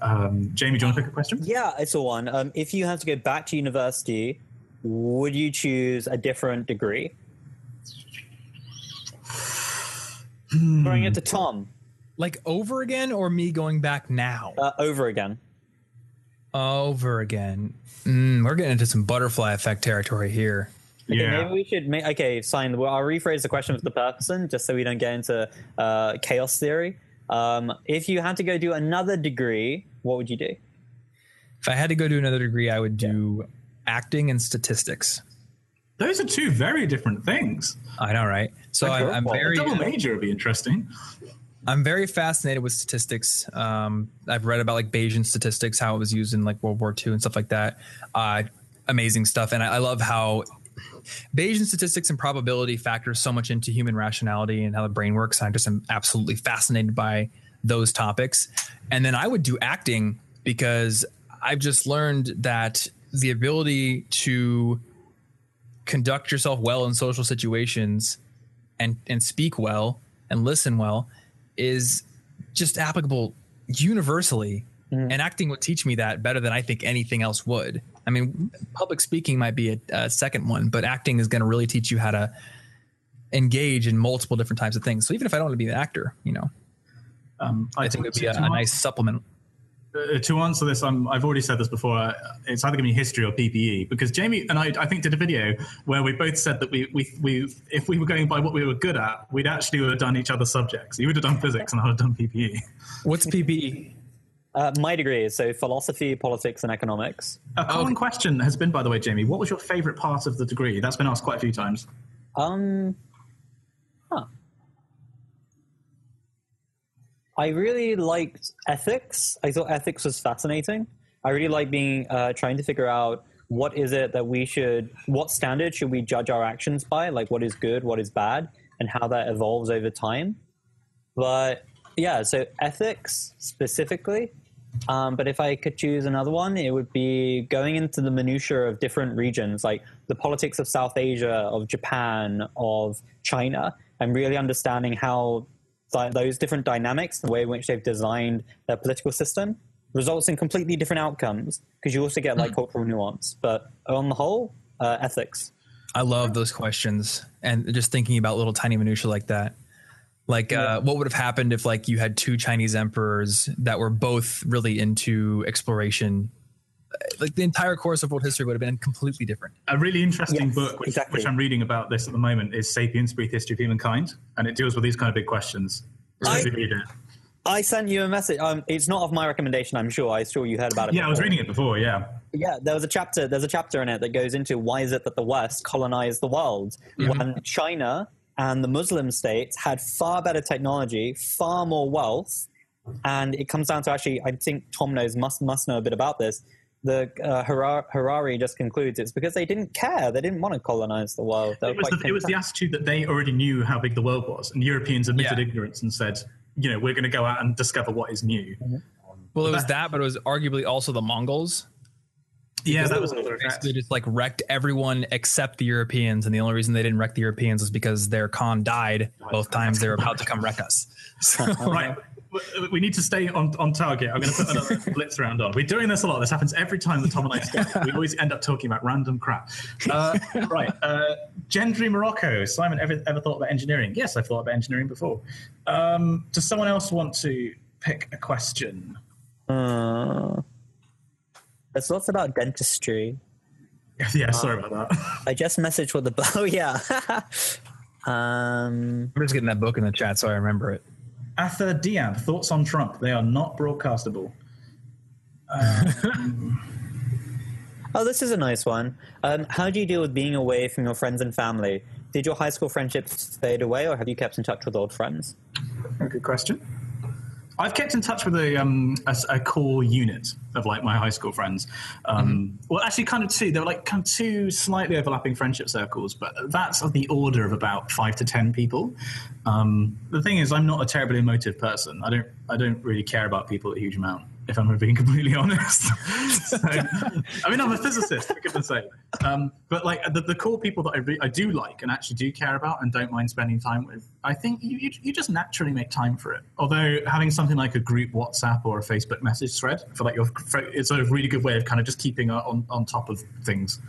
Um, Jamie, do you want to pick a question? Yeah, it's a one. Um, if you had to go back to university, would you choose a different degree? Throwing it to Tom Like over again, or me going back now? uh, over again. Over again. Mm, we're getting into some butterfly effect territory here. Okay, maybe we should make. Okay, sign. Well, I'll rephrase the question for the person, just so we don't get into uh, chaos theory. Um, if you had to go do another degree, what would you do? If I had to go do another degree, I would do acting and statistics. Those are two very different things. I know, right? So Like I'm, I'm fault. A very, double major would be interesting. I'm very fascinated with statistics. Um, I've read about like Bayesian statistics, how it was used in like World War II and stuff like that. Uh, amazing stuff, and I, I love how Bayesian statistics and probability factors so much into human rationality and how the brain works. I just am absolutely fascinated by those topics. And then I would do acting because I've just learned that the ability to conduct yourself well in social situations and and speak well and listen well is just applicable universally and acting would teach me that better than i think anything else would. I mean public speaking might be a, a second one but acting is going to really teach you how to engage in multiple different types of things. So even if i don't want to be an actor you know Um, i think it would be a, a nice supplement to answer this, I'm, I've already said this before. Uh, it's either going to be history or PPE because Jamie and I, I think, did a video where we both said that we, we, we, if we were going by what we were good at, we'd actually would have done each other's subjects. You would have done physics, and I would have done PPE. what's ppe Uh, my degree is so philosophy, politics, and economics. A common question has been, by the way, Jamie, what was your favorite part of the degree? That's been asked quite a few times. Um, huh. I really liked ethics. I thought ethics was fascinating. I really like being uh, trying to figure out what is it that we should, what standard should we judge our actions by, like what is good, what is bad, and how that evolves over time. But yeah, so ethics specifically. Um, but if I could choose another one, it would be going into the minutiae of different regions, like the politics of South Asia, of Japan, of China, and really understanding how th- those different dynamics, the way in which they've designed their political system, results in completely different outcomes. Because you also get like cultural nuance. But on the whole, uh, ethics. I love those questions and just thinking about little tiny minutia like that. Like, uh, what would have happened if like you had two Chinese emperors that were both really into exploration? Like the entire course of world history would have been completely different. A really interesting Yes, book, which, exactly. which I'm reading about this at the moment, is *Sapiens: Brief History of Humankind*, and it deals with these kind of big questions. So I- read it. I sent you a message. Um, it's not of my recommendation, I'm sure. I'm sure you heard about it. Yeah, I was reading it before. Yeah, Yeah, there was a chapter. There's a chapter in it that goes into why is it that the West colonized the world when China and the Muslim states had far better technology, far more wealth, and it comes down to actually. I think Tom knows must must know a bit about this. The uh, Harari, Harari just concludes it's because they didn't care. They didn't want to colonize the world. It was, the, it was the attitude that they already knew how big the world was, and Europeans admitted Yeah. ignorance and said, you know, we're going to go out and discover what is new. Well, it was that, but it was arguably also the Mongols. Yeah, that was another effect. Basically, just like wrecked everyone except the Europeans, and the only reason they didn't wreck the Europeans was because their Khan died both times they were about to come wreck us. <laughs> So, right. W- We need to stay on, on target. I'm going to put another <laughs> blitz round on. We're doing this a lot. This happens every time that Tom and I <laughs> speak. We always end up talking about random crap. Uh, right. Uh, Gendry Morocco. Simon, ever, ever thought about engineering? Yes, I've thought about engineering before. Um, does someone else want to pick a question? Uh, there's lots about dentistry. <laughs> yeah, sorry about that. I just messaged with the. Oh yeah. um. I'm just getting that book in the chat so I remember it. Ather Diab, thoughts on Trump? They are not broadcastable. Oh, this is a nice one. Um, how do you deal with being away from your friends and family? Did your high school friendships fade away, or have you kept in touch with old friends? A good question. I've kept in touch with a, um, a, a core unit of like my high school friends. Um, Well, actually, kind of two. They were like kind of two slightly overlapping friendship circles, but that's of the order of about five to ten people. Um, the thing is, I'm not a terribly emotive person. I don't. I don't really care about people a huge amount. If I'm being completely <laughs> honest, so, I mean, I'm a physicist, for goodness sake. Um, but like the, the core people that I, re- I do like and actually do care about and don't mind spending time with, I think you, you, you just naturally make time for it. Although having something like a group WhatsApp or a Facebook message thread for like your, it's a really good way of kind of just keeping on, on top of things.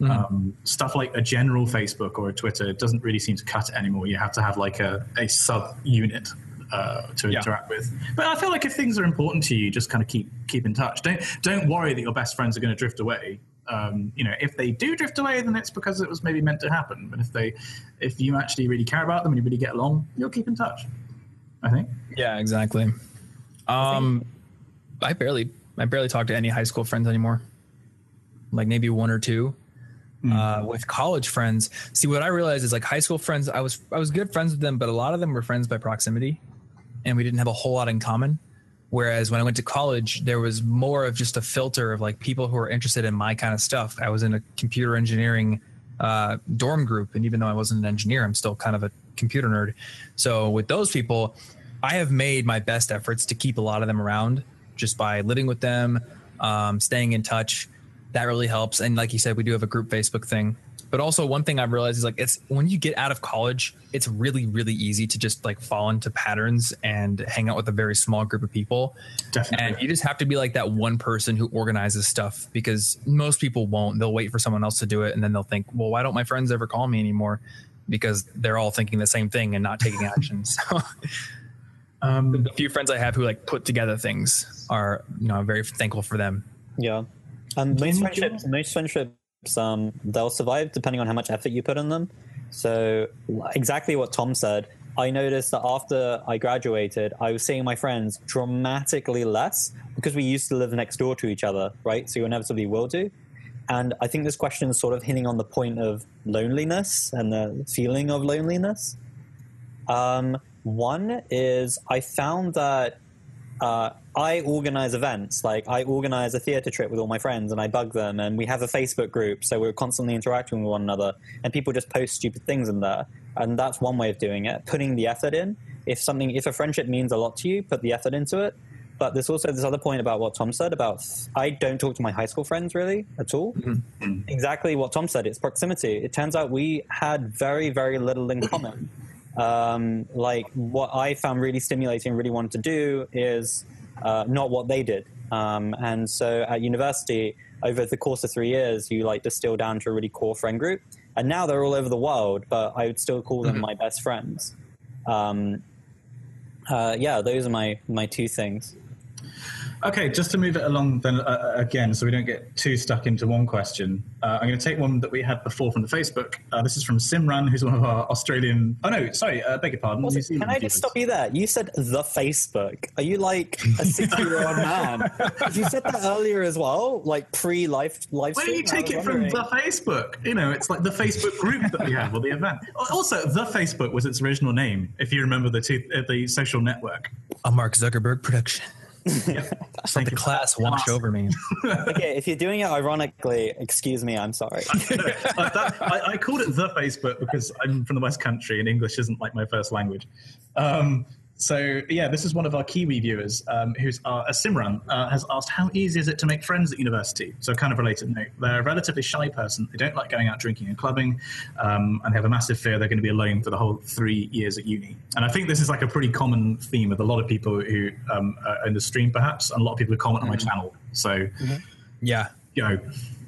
Um, stuff like a general Facebook or a Twitter doesn't really seem to cut it anymore. You have to have like a, a sub unit uh, to Yeah. interact with. But I feel like if things are important to you, just kind of keep keep in touch. Don't don't worry that your best friends are going to drift away. Um, you know, if they do drift away, then it's because it was maybe meant to happen. But if they, if you actually really care about them and you really get along, you'll keep in touch. I think. Yeah, exactly. Um, I barely, I barely talk to any high school friends anymore. Like maybe one or two. Uh, with college friends, see what I realized is like high school friends. I was I was good friends with them, but a lot of them were friends by proximity, and we didn't have a whole lot in common. Whereas when I went to college, there was more of just a filter of like people who were interested in my kind of stuff. I was in a computer engineering uh, dorm group, and even though I wasn't an engineer, I'm still kind of a computer nerd. So with those people, I have made my best efforts to keep a lot of them around just by living with them, um, staying in touch. That really helps. And like you said, we do have a group Facebook thing. But also one thing I've realized is like it's when you get out of college, it's really, really easy to just like fall into patterns and hang out with a very small group of people. Definitely. And you just have to be like that one person who organizes stuff because most people won't. They'll wait for someone else to do it and then they'll think, well, why don't my friends ever call me anymore? Because they're all thinking the same thing and not taking action. <laughs> So Um, the few friends I have who like put together things are, you know, I'm very thankful for them. Yeah, and most Can you friendships, most friendships, um, they'll survive depending on how much effort you put in them. So exactly what Tom said. I noticed that after I graduated, I was seeing my friends dramatically less because we used to live next door to each other, right? So you inevitably will do. And I think this question is sort of hitting on the point of loneliness and the feeling of loneliness. Um, one is I found that uh, I organize events. Like I organize a theater trip with all my friends, and I bug them, and we have a Facebook group, so we're constantly interacting with one another, and people just post stupid things in there, and that's one way of doing it. Putting the effort in. If something, if a friendship means a lot to you, put the effort into it. But there's also this other point about what Tom said about I don't talk to my high school friends really at all. Mm-hmm. Exactly what Tom said. It's proximity. It turns out we had very very little in common. Um, like what I found really stimulating, really wanted to do is uh, not what they did. Um, and so at university, over the course of three years, you like distill down to a really core friend group. And now they're all over the world, but I would still call them mm-hmm. my best friends. Um, uh, yeah, those are my my two things. Okay, just to move it along then uh, uh, again, so we don't get too stuck into one question. Uh, I'm going to take one that we had before from the Facebook. Uh, this is from Simran, who's one of our Australian. Oh no, sorry, uh, beg your pardon. Can I just stop you there? You said the Facebook. Are you like a 60 year old <laughs> man? you said that earlier as well, like pre life live. Why do you take it from the Facebook? You know, it's like the Facebook group that we have or the event. Also, the Facebook was its original name, if you remember the two, uh, the social network. A Mark Zuckerberg production. Yeah. It's <laughs> like the class washed over me. <laughs> okay, if you're doing it ironically, excuse me, I'm sorry. <laughs> that, I, I, called it the Facebook because I'm from the West Country and English isn't like my first language. Um, so yeah, this is one of our Kiwi viewers um, who's uh, a Simran uh, has asked, how easy is it to make friends at university? So kind of related note. They're a relatively shy person. They don't like going out drinking and clubbing, um, and they have a massive fear they're going to be alone for the whole three years at uni. And I think this is like a pretty common theme with a lot of people who um, are in the stream, perhaps, and a lot of people who comment mm-hmm. on my mm-hmm. channel. So mm-hmm. yeah, you know,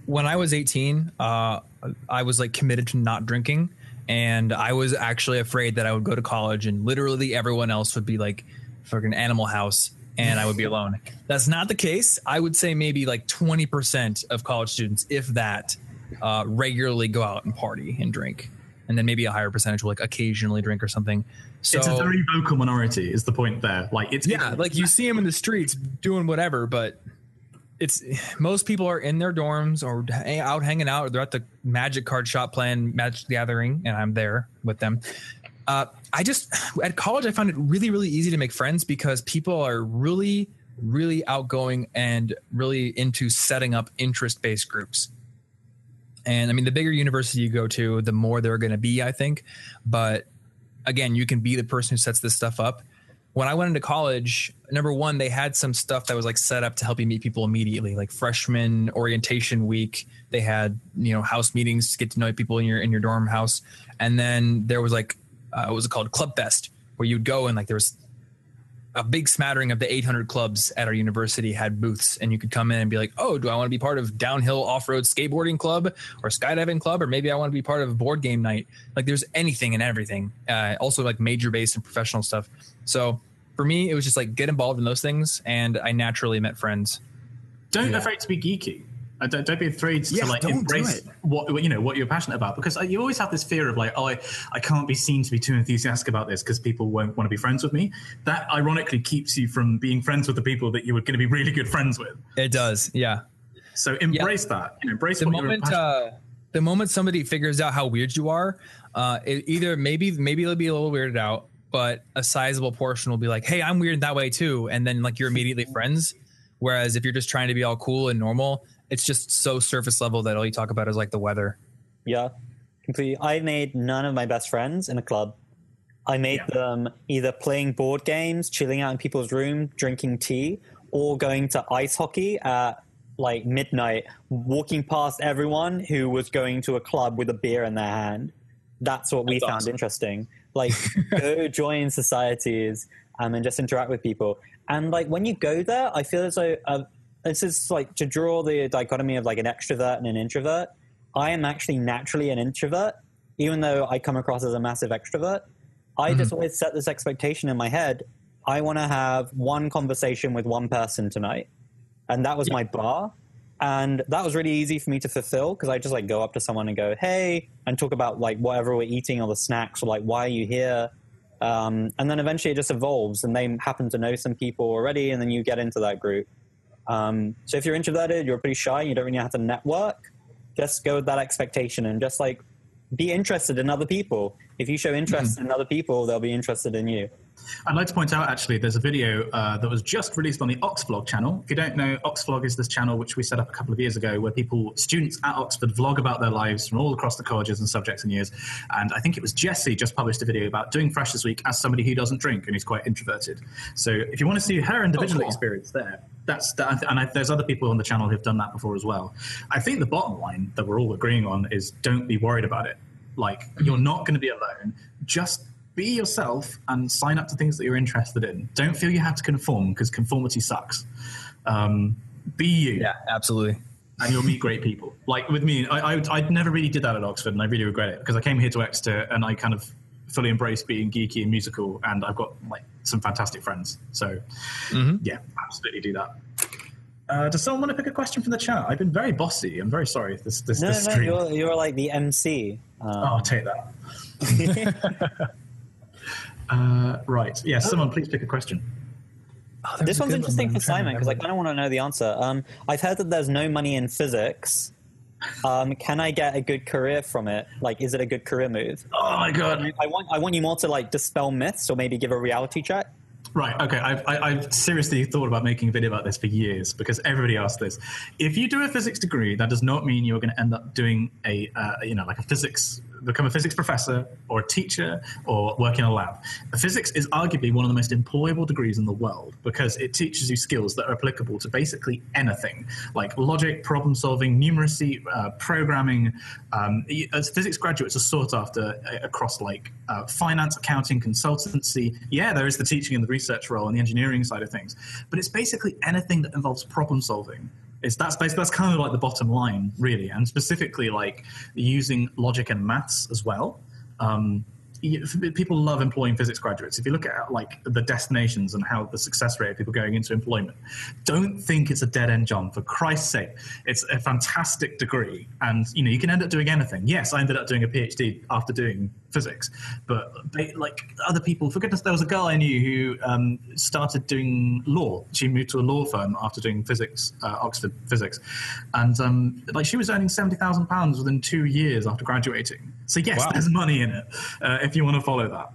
when I was 18, uh, I was like committed to not drinking and I was actually afraid that I would go to college and literally everyone else would be like fucking Animal House and I would be <laughs> alone. That's not the case. I would say maybe like 20% of college students, if that, uh, regularly go out and party and drink. And then maybe a higher percentage will like occasionally drink or something. So it's a very vocal minority, is the point there. Like it's yeah, like you see them in the streets doing whatever, but it's most people are in their dorms or out hanging out or they're at the magic card shop playing magic gathering and i'm there with them. Uh, i just at college i found it really really easy to make friends because people are really really outgoing and really into setting up interest-based groups. And i mean the bigger university you go to the more there are going to be i think. But again you can be the person who sets this stuff up when I went into college, number one, they had some stuff that was like set up to help you meet people immediately, like freshman orientation week. They had you know house meetings to get to know people in your in your dorm house, and then there was like uh, what was it called? Club Fest, where you'd go and like there was a big smattering of the 800 clubs at our university had booths and you could come in and be like oh do i want to be part of downhill off-road skateboarding club or skydiving club or maybe i want to be part of board game night? Like there's anything and everything uh, also like major based and professional stuff so for me, it was just like get involved in those things, and I naturally met friends. Don't yeah. afraid to be geeky. Uh, don't, don't be afraid to yeah, like embrace what you know what you're passionate about because uh, you always have this fear of like oh I, I can't be seen to be too enthusiastic about this because people won't want to be friends with me that ironically keeps you from being friends with the people that you were going to be really good friends with it does yeah so embrace yeah. that you know, embrace the moment uh, the moment somebody figures out how weird you are uh, it, either maybe maybe they'll be a little weirded out but a sizable portion will be like, "Hey, I'm weird that way too," and then like you're immediately mm-hmm. friends. Whereas if you're just trying to be all cool and normal, it's just so surface level that all you talk about is like the weather. Yeah, completely. I made none of my best friends in a club. I made yeah. them either playing board games, chilling out in people's room, drinking tea, or going to ice hockey at like midnight, walking past everyone who was going to a club with a beer in their hand. That's what we That's found interesting. Like, <laughs> go join societies um, and just interact with people. And like when you go there, I feel as though uh, this is like to draw the dichotomy of like an extrovert and an introvert. I am actually naturally an introvert, even though I come across as a massive extrovert. I mm-hmm. just always set this expectation in my head. I want to have one conversation with one person tonight, and that was yeah. my bar and that was really easy for me to fulfill because I just like go up to someone and go, "Hey," and talk about like whatever we're eating or the snacks or like why are you here. Um, and then eventually it just evolves, and they happen to know some people already, and then you get into that group. Um, so if you're introverted, you're pretty shy, you don't really have to network, just go with that expectation and just like be interested in other people. If you show interest in other people, they'll be interested in you. I'd like to point out actually, there's a video uh, that was just released on the Oxvlog channel. If you don't know, Oxvlog is this channel which we set up a couple of years ago where people, students at Oxford, vlog about their lives from all across the colleges and subjects and years. And I think it was Jesse just published a video about doing Freshers Week as somebody who doesn't drink and who's quite introverted. So if you want to see her individual cool. experience there, that's that, and I, there's other people on the channel who've done that before as well. I think the bottom line that we're all agreeing on is don't be worried about it. Like you're not going to be alone. Just be yourself and sign up to things that you're interested in. Don't feel you have to conform because conformity sucks. Um, be you, Yeah, absolutely. and you'll meet great people. Like with me, I, I, I never really did that at Oxford, and I really regret it because I came here to Exeter and I kind of fully embraced being geeky and musical, and I've got like some fantastic friends. So yeah, absolutely do that. Uh, does someone want to pick a question from the chat? I've been very bossy. I'm very sorry. This this, No, this no, stream. you're, you're like the MC. Oh, Um, I'll take that. <laughs> <laughs> uh, right. Yeah, someone please pick a question. Oh, this one's interesting but for I'm trying to Simon because I kind of want to know the answer. Um, I've heard that there's no money in physics. Um, can I get a good career from it? Like, is it a good career move? Oh my god. I want I want you more to like dispel myths or maybe give a reality check. Right. Okay. I've, I, I've seriously thought about making a video about this for years because everybody asks this. If you do a physics degree, that does not mean you're going to end up doing a, uh, you know, like a physics, become a physics professor or a teacher or work in a lab. Physics is arguably one of the most employable degrees in the world because it teaches you skills that are applicable to basically anything, like logic, problem solving, numeracy, uh, programming. Um, as physics graduates are sought after uh, across like uh, finance, accounting, consultancy. Yeah, there is the teaching and the research role and the engineering side of things, but it's basically anything that involves problem solving. It's that's that's kind of like the bottom line, really, and specifically like using logic and maths as well. Um, people love employing physics graduates. If you look at like the destinations and how the success rate of people going into employment, don't think it's a dead end job. For Christ's sake, it's a fantastic degree, and you know you can end up doing anything. Yes, I ended up doing a PhD after doing physics, but they, like other people, for goodness, there was a girl I knew who um, started doing law. She moved to a law firm after doing physics, uh, Oxford physics, and um, like she was earning seventy thousand pounds within two years after graduating. So yes, Wow. there's money in it uh, if you want to follow that.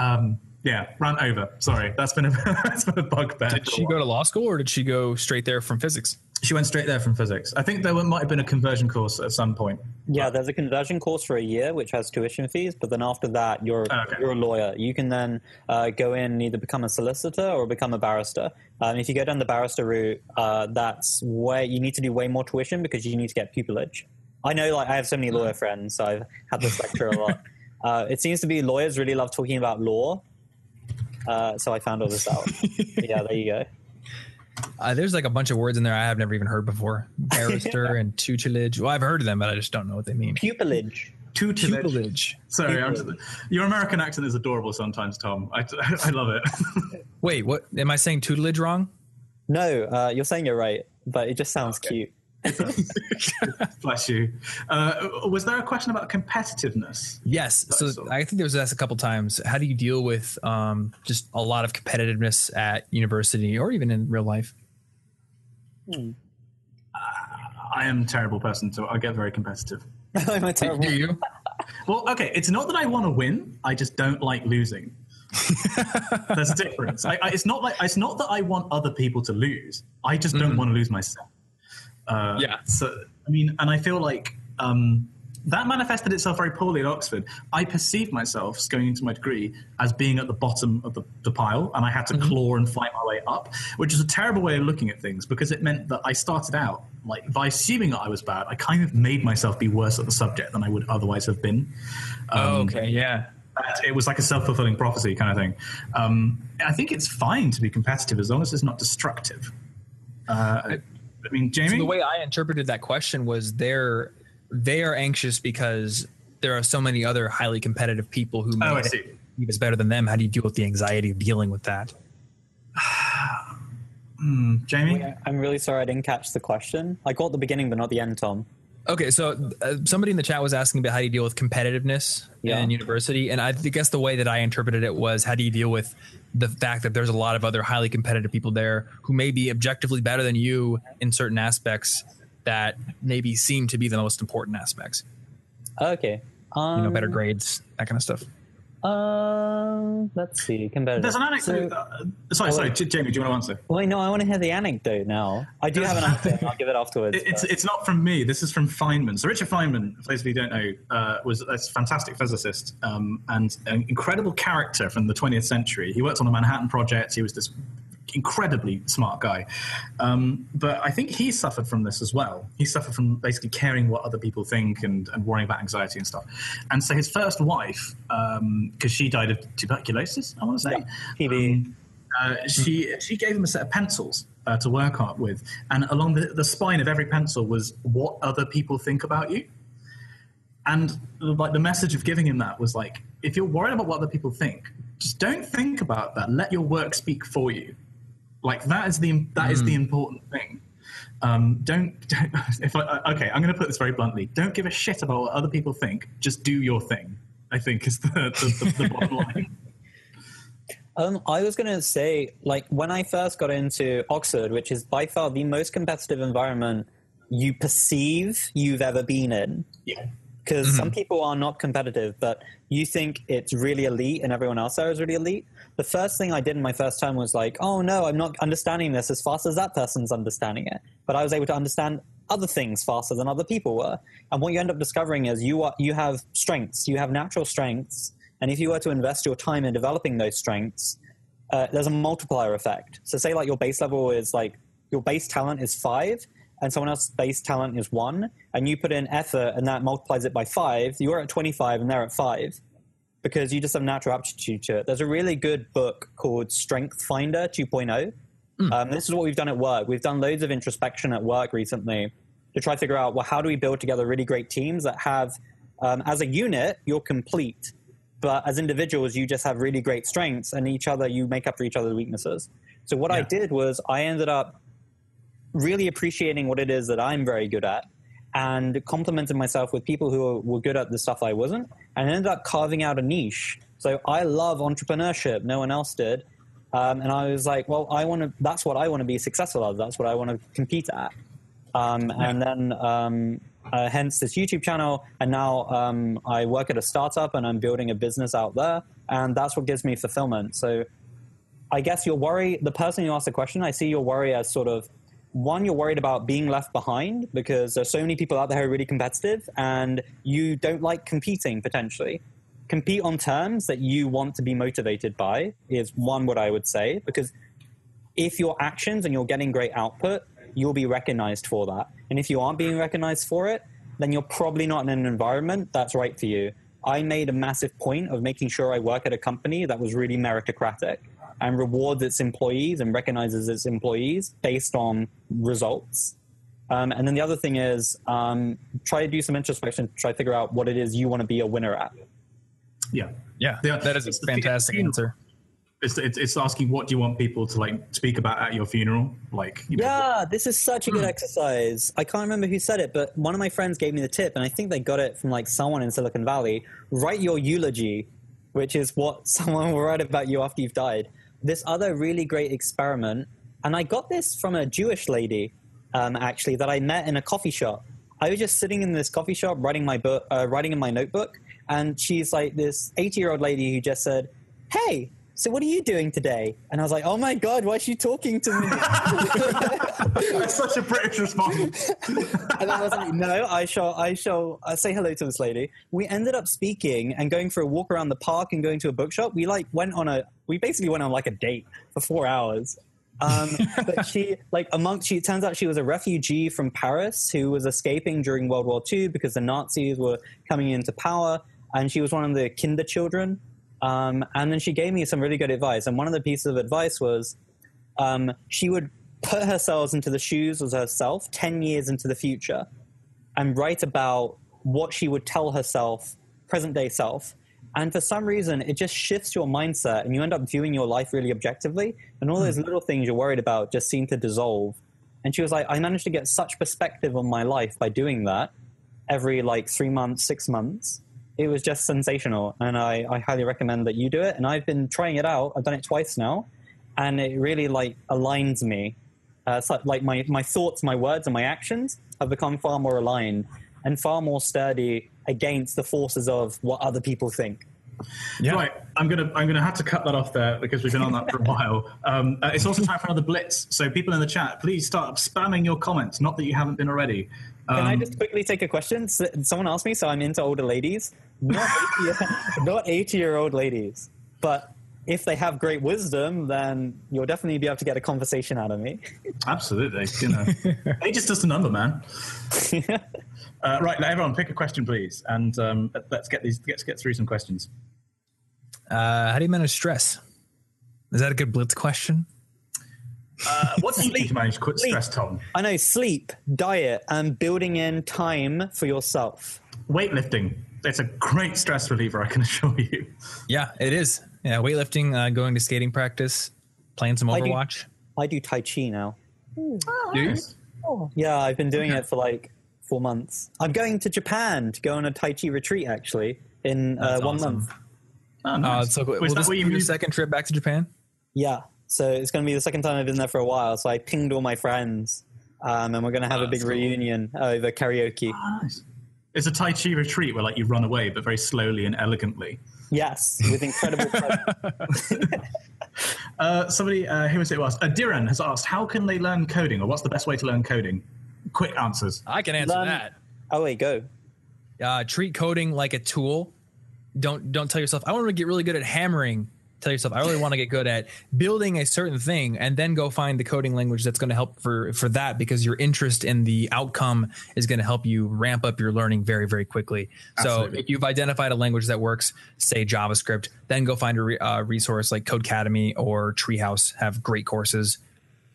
Um, yeah, run over. Sorry, that's been a <laughs> that's been a bugbear. Did she go to law school or did she go straight there from physics? She went straight there from physics. I think there might have been a conversion course at some point. Yeah, there's a conversion course for a year which has tuition fees, but then after that, you're Okay. you're a lawyer. You can then uh, go in and either become a solicitor or become a barrister. Um, if you go down the barrister route, uh, that's where you need to do way more tuition because you need to get pupillage. I know, like I have so many lawyer friends, so I've had this lecture a lot. <laughs> Uh, it seems to be lawyers really love talking about law, uh, so I found all this out. <laughs> yeah, there you go. Uh, there's like a bunch of words in there I have never even heard before. <laughs> Barrister and tutelage. Well, I've heard of them, but I just don't know what they mean. Pupillage. Tutelage. Pupillage. Sorry, I'm just, your American accent is adorable sometimes, Tom. I, <laughs> I love it. Wait, what? Am I saying tutelage wrong? No, uh, you're saying you're right, but it just sounds cute. <laughs> Bless you. Uh, was there a question about competitiveness? Yes. So so- I think there was asked a couple times. How do you deal with um, just a lot of competitiveness at university or even in real life? I am a terrible person, so I get very competitive. <laughs> I'm a terrible. Do you? Well, okay, it's not that I want to win. I just don't like losing. <laughs> There's a difference. I, I, it's not like it's not that I want other people to lose. I just don't want to lose myself. Uh, Yeah. So I mean, and I feel like um, that manifested itself very poorly at Oxford. I perceived myself going into my degree as being at the bottom of the, the pile, and I had to claw and fight my way up, which is a terrible way of looking at things because it meant that I started out like by assuming that I was bad. I kind of made myself be worse at the subject than I would otherwise have been. Oh, Um, okay. Yeah. it was like a self-fulfilling prophecy kind of thing. Um, I think it's fine to be competitive as long as it's not destructive. Uh, I mean, Jamie. So the way I interpreted that question was they're they are anxious because there are so many other highly competitive people who oh, I may see. think is better than them. How do you deal with the anxiety of dealing with that? <sighs> Jamie. I'm really sorry I didn't catch the question. I got the beginning, but not the end, Tom. Okay, so uh, somebody in the chat was asking about how do you deal with competitiveness Yeah. in university, and I guess the way that I interpreted it was how do you deal with the fact that there's a lot of other highly competitive people there who may be objectively better than you in certain aspects that maybe seem to be the most important aspects. Okay. Um, You know, better grades, that kind of stuff. Um, let's see. Competitive. There's an anecdote. So- uh, sorry, sorry, J- Jamie, do you want to answer? wait, no, I want to hear the anecdote now. I do have an anecdote. I'll give it afterwards. It- It's, but- it's not from me. This is from Feynman. So Richard Feynman, for those of you who don't know, uh, was a fantastic physicist um, and an incredible character from the 20th century. He worked on the Manhattan Project. He was this incredibly smart guy. Um, but I think he suffered from this as well. He suffered from basically caring what other people think and, and worrying about anxiety and stuff. And so his first wife, because she died of tuberculosis, I want to say. Yeah, um, uh, she she gave him a set of pencils uh, to work on with, and along the, the spine of every pencil was what other people think about you. And like the message of giving him that was like, if you're worried about what other people think, just don't think about that. Let your work speak for you. Like that is the that is the important thing. Um, don't, don't <laughs> if I, uh, okay, I'm going to put this very bluntly. Don't give a shit about what other people think. Just do your thing. I think is the the, the, the bottom <laughs> line. Um, I was going to say, like, when I first got into Oxford, which is by far the most competitive environment you perceive you've ever been in, Yeah. Because some people are not competitive, but you think it's really elite and everyone else there is really elite. The first thing I did in my first time was like, oh no, I'm not understanding this as fast as that person's understanding it. But I was able to understand other things faster than other people were. And what you end up discovering is you are you have strengths, you have natural strengths, and if you were to invest your time in developing those strengths, uh, there's a multiplier effect. So say like your base level is like your base talent is five, and someone else's base talent is one, and you put in effort and that multiplies it by five, you're at 25 and they're at five because you just have natural aptitude to it. There's a really good book called Strength Finder 2.0. Um, this is what we've done at work. We've done loads of introspection at work recently to try to figure out well, how do we build together really great teams that have, um, as a unit, you're complete, but as individuals, you just have really great strengths, and each other you make up for each other's weaknesses. So what I did was I ended up really appreciating what it is that I'm very good at and complimented myself with people who were good at the stuff I wasn't and ended up carving out a niche. So I love entrepreneurship. No one else did. Um, and I was like, well, I want to, that's what I want to be successful at. That's what I want to compete at. Um, and then, um, uh, hence this YouTube channel. And now um, I work at a startup and I'm building a business out there. And that's what gives me fulfillment. So I guess your worry, the person who asked the question, I see your worry as sort of one, you're worried about being left behind because there's so many people out there who are really competitive and you don't like competing potentially. Compete on terms that you want to be motivated by is one what I would say because if your actions and you're getting great output, you'll be recognized for that. And if you aren't being recognized for it, then you're probably not in an environment that's right for you. I made a massive point of making sure I work at a company that was really meritocratic and rewards its employees and recognizes its employees based on results. Um, and then the other thing is um, try to do some introspection, try to figure out what it is you want to be a winner at. Yeah. Yeah, Yeah, that is a fantastic funeral. answer. It's, it's, it's asking what do you want people to like speak about at your funeral? Like, you know, Yeah, this is such a good exercise. I can't remember who said it, but one of my friends gave me the tip, and I think they got it from like someone in Silicon Valley. Write your eulogy, which is what <laughs> someone will write about you after you've died. This other really great experiment, and I got this from a Jewish lady, um, actually, that I met in a coffee shop. I was just sitting in this coffee shop writing my book, uh, writing in my notebook, and she's like this 80 year old lady who just said, "Hey." So what are you doing today? And I was like, "Oh my god, why is she talking to me?" <laughs> that's such a British response. <laughs> and I was like, no, I shall, I shall uh, say hello to this lady. We ended up speaking and going for a walk around the park and going to a bookshop. We like went on a, we basically went on like a date for four hours. Um, <laughs> but she, like, amongst, she, it turns out she was a refugee from Paris who was escaping during World War II because the Nazis were coming into power. And she was one of the kinder children. Um, and then she gave me some really good advice. And one of the pieces of advice was um, she would put herself into the shoes of herself 10 years into the future and write about what she would tell herself, present day self. And for some reason, it just shifts your mindset and you end up viewing your life really objectively. And all those little things you're worried about just seem to dissolve. And she was like, I managed to get such perspective on my life by doing that. every like three months, six months. It was just sensational, and I, I highly recommend that you do it. And I've been trying it out. I've done it twice now, and it really like aligns me. Uh, so, like my my thoughts, my words, and my actions have become far more aligned and far more sturdy against the forces of what other people think. Yeah. Right, I'm gonna I'm gonna have to cut that off there because we've been on that for a <laughs> while. Um, uh, it's also time for another blitz. So people in the chat, please start spamming your comments. Not that you haven't been already. Um, Can I just quickly take a question? Someone asked me, so I'm into older ladies. Not <laughs> 80, not 80 year old ladies. But if they have great wisdom, then you'll definitely be able to get a conversation out of me. Absolutely, you know, <laughs> age is just a number, man. <laughs> Uh, right, now everyone, pick a question, please, and um, let's get these let's get through some questions. Uh, how do you manage stress? Is that a good blitz question? Uh, what do <laughs> you do to manage quit stress, Tom? I know sleep, diet, and building in time for yourself. Weightlifting. It's a great stress reliever, I can assure you. Yeah, it is. Yeah, weightlifting, uh, going to skating practice, playing some I do- Overwatch. I do Tai Chi now. Do you? Yeah, I've been doing it for like four months. I'm going to Japan to go on a Tai Chi retreat actually in uh, one awesome. month. Oh, Uh, nice. so Was will that this what you your moved? second trip back to Japan? Yeah, so it's going to be the second time I've been there for a while. So I pinged all my friends, um, and we're going to have Oh, a big cool. reunion over karaoke. Nice. It's a Tai Chi retreat where like you run away, but very slowly and elegantly. Yes, with incredible. <laughs> <laughs> Uh, somebody uh, who was it was uh, Diran has asked, how can they learn coding, or what's the best way to learn coding? Quick answers. I can answer Learn- that. oh wait, go. Uh, treat coding like a tool. Don't don't tell yourself I want to get really good at hammering. Tell yourself I really want to get good at building a certain thing, and then go find the coding language that's going to help for for that because your interest in the outcome is going to help you ramp up your learning very very quickly. Absolutely. So if you've identified a language that works, say JavaScript, then go find a re, uh, resource like Codecademy or Treehouse have great courses.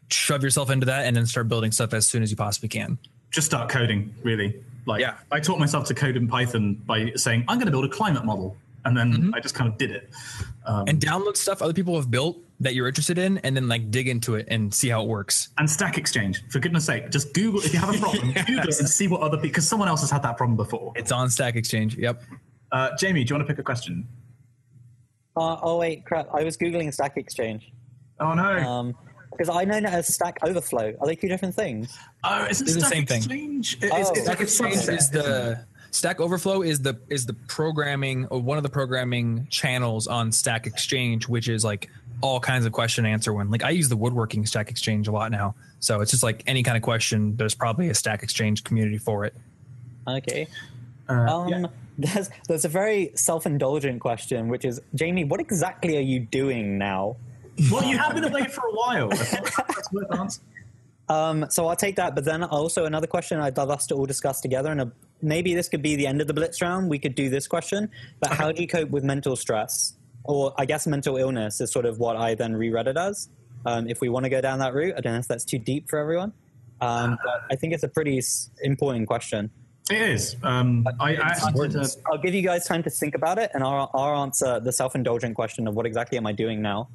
Shove yourself into that, and then start building stuff as soon as you possibly can. Just start coding, really. Like, Yeah. I taught myself to code in Python by saying, I'm going to build a climate model. And then Mm-hmm. I just kind of did it. Um, and download stuff other people have built that you're interested in and then like dig into it and see how it works and Stack Exchange, for goodness sake, just Google, if you have a problem, <laughs> Google it and see what other people, because someone else has had that problem before. it's on stack exchange yep Uh, Jamie, do you want to pick a question? Uh, oh wait, crap! I was googling Stack Exchange Oh, no. um, because I know it as Stack Overflow. Are they two different things? oh, isn't they're the Stack same thing. Exchange? It- Oh. it's, it's stack like exchange is the stack overflow is the is the programming or one of the programming channels on stack exchange which is like all kinds of question and answer one like i use the woodworking stack exchange a lot now so it's just like any kind of question there's probably a stack exchange community for it Okay. Uh, Um, yeah. There's there's a very self-indulgent question, which is Jamie, what exactly are you doing now? Well, you have been away for a while. That's worth answering. Um, so I'll take that. But then also another question I'd love us to all discuss together, and a, maybe this could be the end of the blitz round. We could do this question. But how do you cope with mental stress, or I guess mental illness is sort of what I then reread it as. Um, if we want to go down that route, I don't know if that's too deep for everyone. Um, but I think it's a pretty s- important question. It is. Um, I, I actually did a, I'll give you guys time to think about it, and I'll, I'll answer the self-indulgent question of what exactly am I doing now.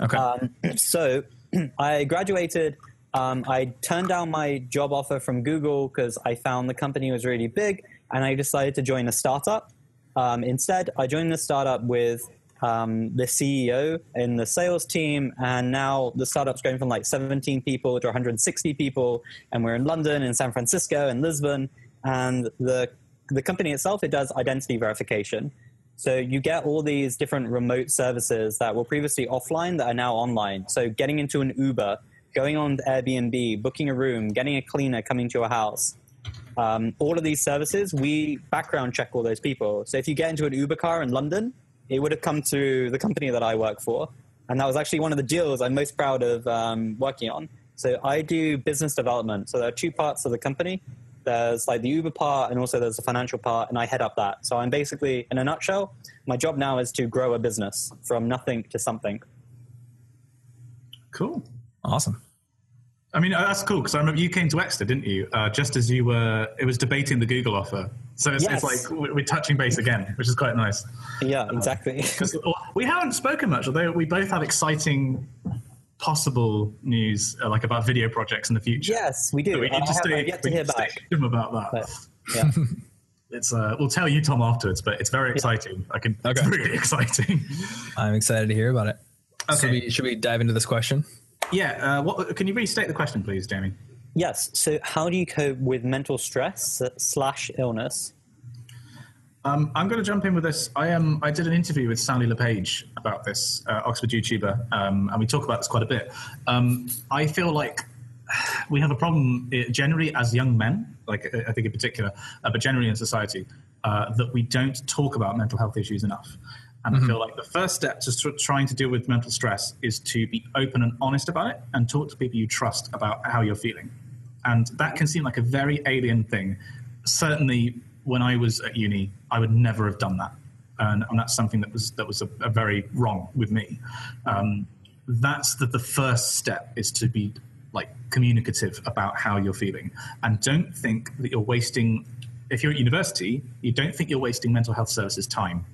okay Um, <clears throat> so <clears throat> I graduated. Um, I turned down my job offer from Google because I found the company was really big, and I decided to join a startup. Um, instead, I joined the startup with um, the CEO in the sales team, and now the startup's going from like 17 people to 160 people, and we're in London, and San Francisco, and Lisbon, and the the company itself it does identity verification. So you get all these different remote services that were previously offline that are now online. So getting into an Uber, going on Airbnb, booking a room, getting a cleaner coming to your house. Um, all of these services, we background check all those people. So if you get into an Uber car in London, it would have come to the company that I work for. And that was actually one of the deals I'm most proud of um, working on. So I do business development. So there are two parts of the company. There's like the Uber part and also there's the financial part, and I head up that. So I'm basically, in a nutshell, my job now is to grow a business from nothing to something. cool. Awesome I mean, uh, that's cool because I remember you came to Exeter, didn't you? Uh, just as you were, it was debating the Google offer. So it's, Yes. it's like we're we're touching base again, which is quite nice. Yeah, exactly. <laughs> 'Cause we haven't spoken much, although we both have exciting possible news uh, like about video projects in the future. yes, we do. So we I need to have- stay, yet to we hear need to stay back. about that. But, <laughs> yeah. it's uh, we'll tell you Tom afterwards, but it's very exciting. I can. It's Okay. <laughs> really exciting. I'm excited to hear about it. So we, should we dive into this question? Yeah. Uh, what can you restate the question, please, Jamie? Yes. So, how do you cope with mental stress slash illness? Um, I'm going to jump in with this. I um, I did an interview with Sally Le Page about this, uh, Oxford YouTuber, um, and we talk about this quite a bit. Um, I feel like we have a problem uh, generally as young men, like I think in particular, uh, but generally in society, uh, that we don't talk about mental health issues enough. And I feel like the first step to trying to deal with mental stress is to be open and honest about it and talk to people you trust about how you're feeling. And that can seem like a very alien thing. Certainly, when I was at uni, I would never have done that, and, and that's something that was that was a, a very wrong with me. Um, that's the, the first step is to be like communicative about how you're feeling, and don't think that you're wasting. If you're at university, you don't think you're wasting mental health services time.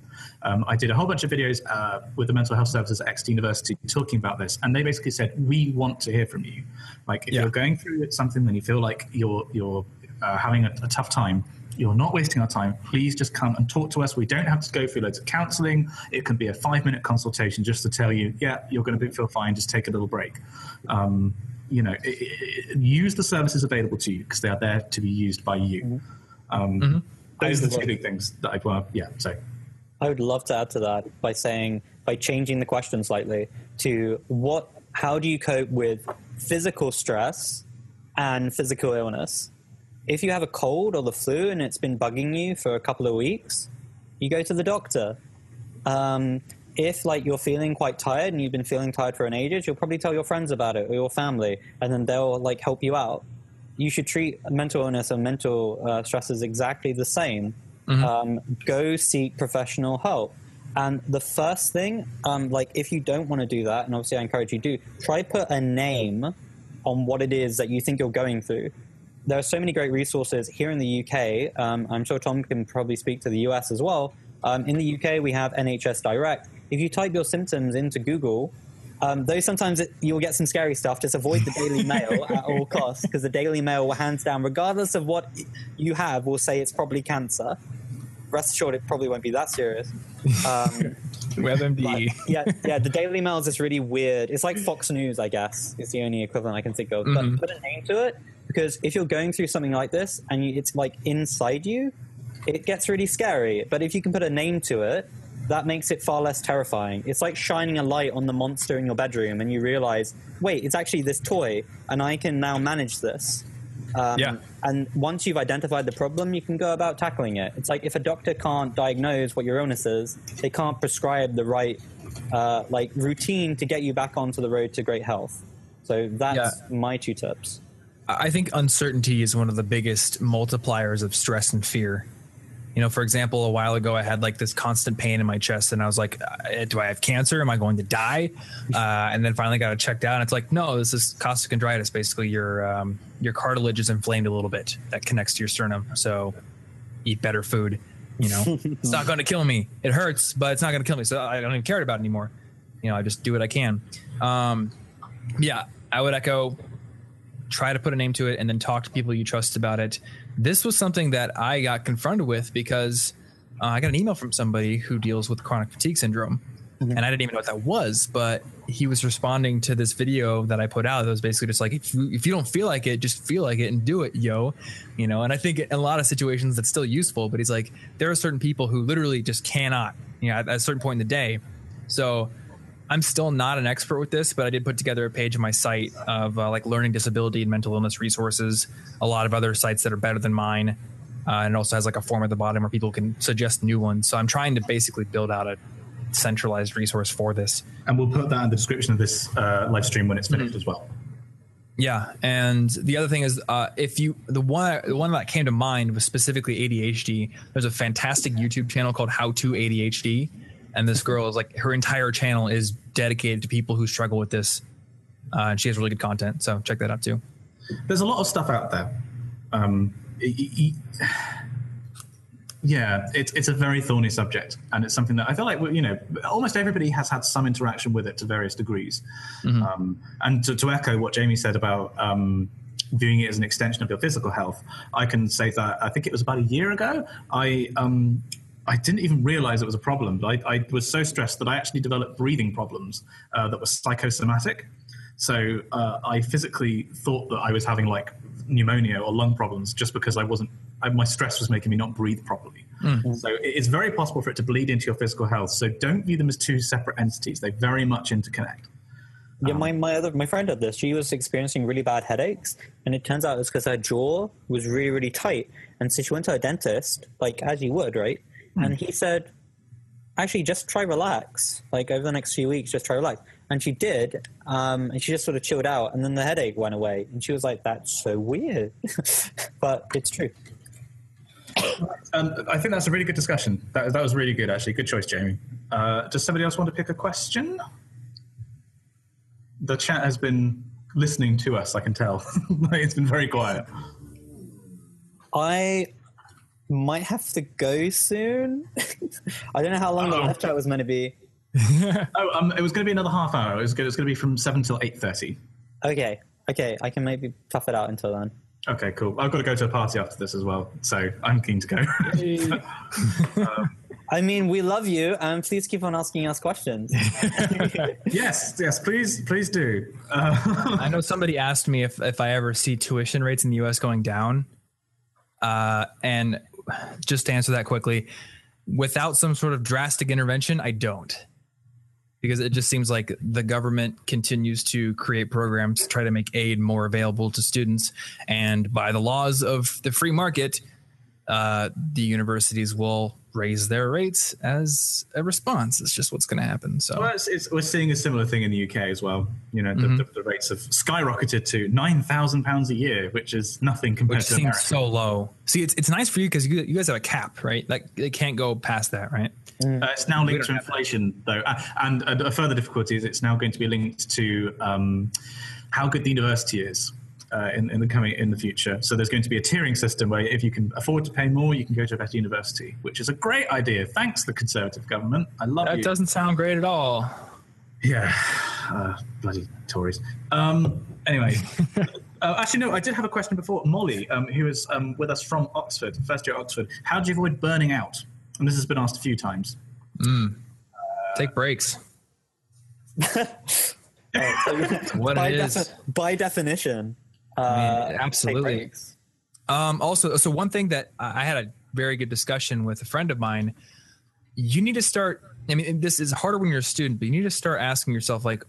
Um, I did a whole bunch of videos uh, with the mental health services at Exeter University talking about this, and they basically said, "We want to hear from you. Like, if Yeah. you're going through something and you feel like you're you're uh, having a, a tough time, you're not wasting our time. Please just come and talk to us. We don't have to go through loads of counselling. It can be a five minute consultation just to tell you, yeah, you're going to feel fine. Just take a little break. Um, you know, i i use the services available to you because they are there to be used by you. Um, Those are the two big things that I'd want. to Yeah, so. I would love to add to that by saying by changing the question slightly to what how do you cope with physical stress and physical illness? If you have a cold or the flu and it's been bugging you for a couple of weeks, you go to the doctor. Um, if like you're feeling quite tired and you've been feeling tired for an ages, you'll probably tell your friends about it or your family, and then they'll like help you out. You should treat mental illness and mental uh, stresses exactly the same. Um, go seek professional help. And the first thing, um, like if you don't want to do that, and obviously I encourage you to, try put a name on what it is that you think you're going through. There are so many great resources here in the UK. Um, I'm sure Tom can probably speak to the US as well. Um, in the UK, we have NHS Direct. If you type your symptoms into Google, um, though sometimes it, you'll get some scary stuff, just avoid the Daily <laughs> Mail at all costs because the Daily Mail will hands down, regardless of what you have, will say it's probably cancer. Rest assured, it probably won't be that serious. Um, <laughs> WebMD. yeah, yeah. The Daily Mail is just really weird. It's like Fox News, I guess. It's the only equivalent I can think of. But put a name to it because if you're going through something like this and you, it's like inside you, it gets really scary. But if you can put a name to it, that makes it far less terrifying. It's like shining a light on the monster in your bedroom and you realize, wait, it's actually this toy, and I can now manage this. Um, Yeah. And once you've identified the problem, you can go about tackling it. It's like if a doctor can't diagnose what your illness is, they can't prescribe the right uh, like routine to get you back onto the road to great health. So that's my two tips. I think uncertainty is one of the biggest multipliers of stress and fear. You know, for example, a while ago, I had like this constant pain in my chest, and I was like, uh, "Do I have cancer? Am I going to die?" <laughs> Uh, and then finally got it checked out, and it's like, "No, this is costochondritis. Basically, your um, your cartilage is inflamed a little bit that connects to your sternum. So, eat better food. You know, <laughs> it's not going to kill me. It hurts, but it's not going to kill me. So I don't even care about it anymore. You know, I just do what I can. Um, yeah, I would echo try to put a name to it and then talk to people you trust about it. This was something that I got confronted with because uh, I got an email from somebody who deals with chronic fatigue syndrome. And I didn't even know what that was, but he was responding to this video that I put out. That was basically just like, if you, if you don't feel like it, just feel like it and do it, yo. You know, and I think in a lot of situations that's still useful, but he's like, there are certain people who literally just cannot, you know, at a certain point in the day. So I'm still not an expert with this, but I did put together a page on my site of uh, like learning disability and mental illness resources, a lot of other sites that are better than mine. Uh, and it also has like a form at the bottom where people can suggest new ones. So I'm trying to basically build out a centralized resource for this. And we'll put that in the description of this uh, live stream when it's finished as well. Yeah, and the other thing is, uh, if you the one the one that came to mind was specifically ADHD. There's a fantastic YouTube channel called How to ADHD, and this girl is like her entire channel is dedicated to people who struggle with this, uh, and she has really good content. So check that out too. There's a lot of stuff out there. Um, yeah, it's it's a very thorny subject, and it's something that I feel like you know almost everybody has had some interaction with it to various degrees. Um, and to, to echo what Jamie said about um, viewing it as an extension of your physical health, I can say that I think it was about a year ago. I um, I didn't even realize it was a problem. But I, I was so stressed that I actually developed breathing problems uh, that were psychosomatic. So uh, I physically thought that I was having like pneumonia or lung problems just because I wasn't. I, my stress was making me not breathe properly. Mm. So it's very possible for it to bleed into your physical health. So don't view them as two separate entities. They very much interconnect. Yeah, my, my other my friend had this. She was experiencing really bad headaches, and it turns out it's because her jaw was really really tight, and so she went to a dentist, like as you would, right? Mm. And he said, actually, just try relax. Like over the next few weeks, just try relax. And she did, um, and she just sort of chilled out, and then the headache went away. And she was like, "That's so weird," <laughs> but it's true. Um, I think that's a really good discussion. That, that was really good, actually. Good choice, Jamie. Uh, does somebody else want to pick a question? The chat has been listening to us. I can tell. <laughs> it's been very quiet. I might have to go soon. <laughs> I don't know how long oh. the live chat was meant to be. <laughs> oh, um, it was going to be another half hour. It was, going to be from seven till eight thirty. Okay, okay, I can maybe tough it out until then. Okay, cool. I've got to go to a party after this as well, so I'm keen to go. um, <laughs> I mean, we love you, and please keep on asking us questions. yes, yes, please, please do. Uh, I know somebody asked me if if I ever see tuition rates in the U.S. going down, uh, and just to answer that quickly, without some sort of drastic intervention, I don't. Because it just seems like the government continues to create programs to try to make aid more available to students. And by the laws of the free market, uh, the universities will raise their rates as a response. It's just what's going to happen. So well, it's, it's, we're seeing a similar thing in the UK as well. You know, the, mm-hmm. the, the rates have skyrocketed to nine thousand pounds a year, which is nothing compared which to seems America. so low. See, it's it's nice for you because you, you guys have a cap, right? Like it can't go past that, right? Uh, it's now linked to inflation, though, uh, and a further difficulty is it's now going to be linked to um, how good the university is uh, in, in the coming in the future. So there's going to be a tiering system where if you can afford to pay more, you can go to a better university, which is a great idea. Thanks, the Conservative government. I love that. You. Doesn't sound great at all. Yeah, uh, bloody Tories. Um, anyway. <laughs> Uh, actually, no. I did have a question before. Molly, um, who is um, with us from Oxford, first year at Oxford. How do you avoid burning out? And this has been asked a few times. Mm. Uh, Take breaks. <laughs> oh, so by, it is. Defi- by definition, I mean, uh, absolutely. Um, also, so one thing that I had a very good discussion with a friend of mine. You need to start. I mean, this is harder when you're a student, but you need to start asking yourself, like,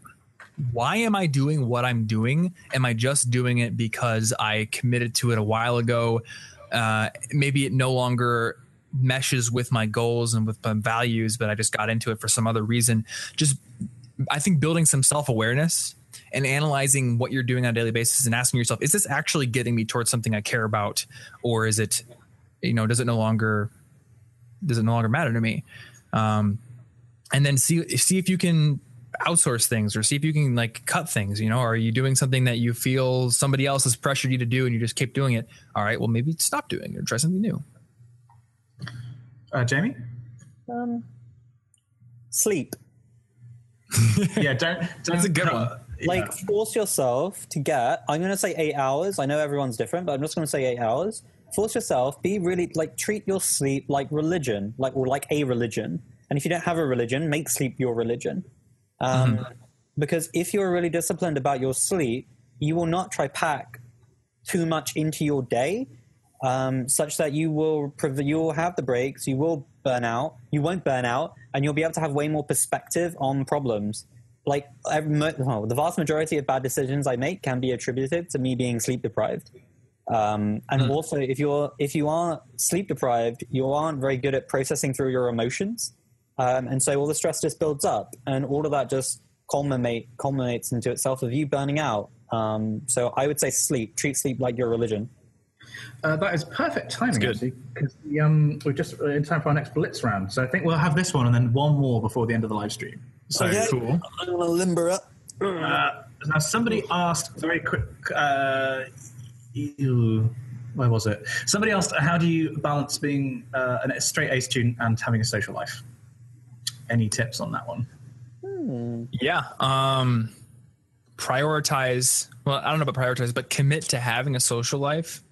why am I doing what I'm doing? Am I just doing it because I committed to it a while ago? Uh, maybe it no longer meshes with my goals and with my values, but I just got into it for some other reason. Just, I think building some self awareness and analyzing what you're doing on a daily basis and asking yourself, is this actually getting me towards something I care about? Or is it, you know, does it no longer, does it no longer matter to me? Um, and then see, see if you can outsource things or see if you can like cut things, you know, are you doing something that you feel somebody else has pressured you to do and you just keep doing it? All right, well, maybe stop doing it or try something new. Uh, Jamie? Um, sleep. <laughs> yeah, don't, don't. That's a good one like yeah. force yourself to get i'm going to say eight hours. I know everyone's different but i'm just going to say eight hours. Force yourself be really like treat your sleep like religion like or like a religion. And if you don't have a religion make sleep your religion. Um, mm-hmm. because if you're really disciplined about your sleep you will not try pack too much into your day um, such that you will you will have the breaks you will burn out you won't burn out and you'll be able to have way more perspective on problems like well, the vast majority of bad decisions I make can be attributed to me being sleep deprived. Um, and mm. also, if you're if you are sleep deprived, you aren't very good at processing through your emotions, um, and so all the stress just builds up, and all of that just culminate culminates into itself of you burning out. Um, so I would say sleep. Treat sleep like your religion. Uh, that is perfect timing, actually, because um, we're just in time for our next blitz round. So I think we'll have this one and then one more before the end of the live stream. So okay. cool. I'm gonna limber up. Uh, now, somebody asked very quick. Uh, ew, where was it? Somebody asked, "How do you balance being uh, a straight A student and having a social life?" Any tips on that one? Hmm. Yeah. Um, prioritize. Well, I don't know about prioritize, but commit to having a social life.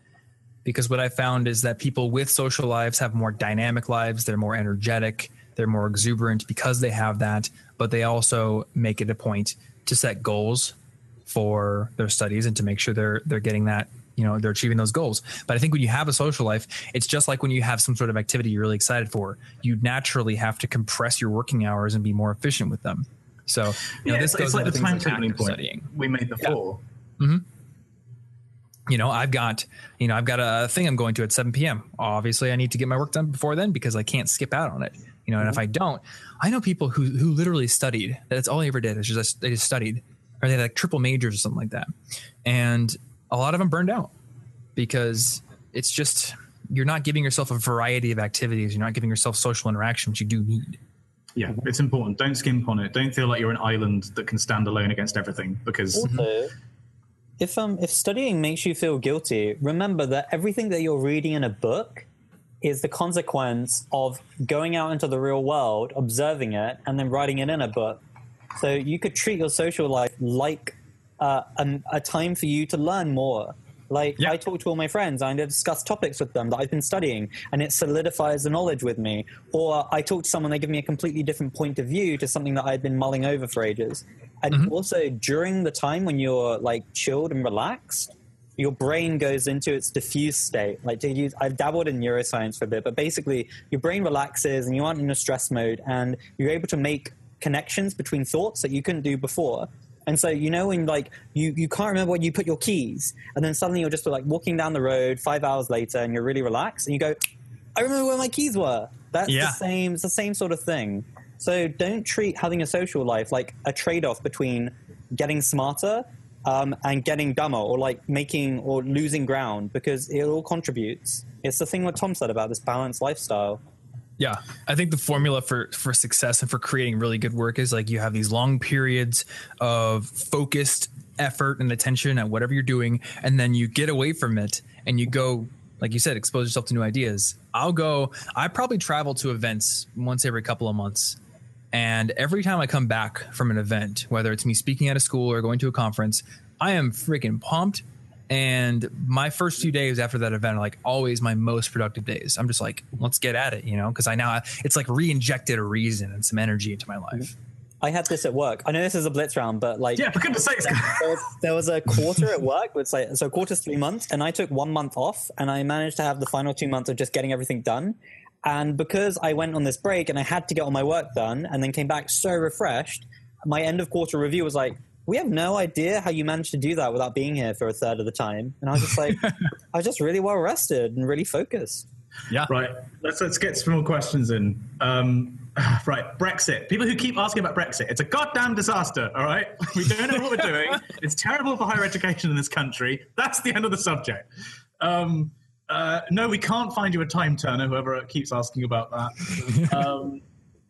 Because what I found is that people with social lives have more dynamic lives. They're more energetic. They're more exuberant because they have that. But they also make it a point to set goals for their studies and to make sure they're they're getting that you know they're achieving those goals. But i think when you have a social life it's just like when you have some sort of activity you're really excited for. You naturally have to compress your working hours and be more efficient with them. So you yeah, know, this it's, goes it's like the timetabling active point studying. we made before. Mm-hmm. you know i've got you know i've got a thing i'm going to at 7 p.m obviously i need to get my work done before then because i can't skip out on it you know and if i don't i know people who who literally studied that's all they ever did is just they just studied or they had like triple majors or something like that and a lot of them burned out because it's just you're not giving yourself a variety of activities you're not giving yourself social interaction which you do need Yeah, it's important. Don't skimp on it. Don't feel like you're an island that can stand alone against everything because Also, if um if studying makes you feel guilty, remember that everything that you're reading in a book is the consequence of going out into the real world, observing it, and then writing it in a book. So you could treat your social life like uh, an, a time for you to learn more. Like Yeah. I talk to all my friends, I discuss topics with them that I've been studying, and it solidifies the knowledge with me. Or I talk to someone, they give me a completely different point of view to something that I've been mulling over for ages. And also during the time when you're like chilled and relaxed, your brain goes into its diffuse state. Like to use, I've dabbled in neuroscience for a bit, but basically your brain relaxes and you aren't in a stress mode, and you're able to make connections between thoughts that you couldn't do before. And so you know when like you you can't remember where you put your keys, and then suddenly you're just like walking down the road five hours later, and you're really relaxed, and you go, I remember where my keys were. That's Yeah. the same. It's the same sort of thing. So don't treat having a social life like a trade-off between getting smarter um, and getting dumber, or like making or losing ground, because it all contributes. It's the thing what Tom said about this balanced lifestyle. Yeah, I think the formula for for success and for creating really good work is like you have these long periods of focused effort and attention at whatever you're doing, and then you get away from it and you go, like you said, expose yourself to new ideas. I'll go. I probably travel to events once every couple of months, and every time I come back from an event, whether it's me speaking at a school or going to a conference, I am freaking pumped. And my first few days after that event are like always my most productive days. I'm just like, let's get at it, you know, because I now it's like re-injected a reason and some energy into my life. I had this at work. I know this is a blitz round, but like yeah, for goodness sakes, there there was a quarter at work. It's like so quarter's three months, and I took one month off, and I managed to have the final two months of just getting everything done. And because I went on this break and I had to get all my work done, and then came back so refreshed, my end of quarter review was like, "We have no idea how you managed to do that without being here for a third of the time." And I was just like, <laughs> I was just really well rested and really focused. Yeah. Right. Let's let's get some more questions in. Um, <sighs> right, Brexit. People who keep asking about Brexit. It's a goddamn disaster. All right, we don't know what we're doing. <laughs> It's terrible for higher education in this country. That's the end of the subject. Um, uh, no, we can't find you a time turner. Whoever keeps asking about that. <laughs> Um,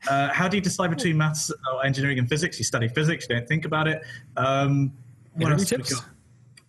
uh, how do you decide between maths, or engineering, and physics? You study physics. You don't think about it. Um, what Interview else tips?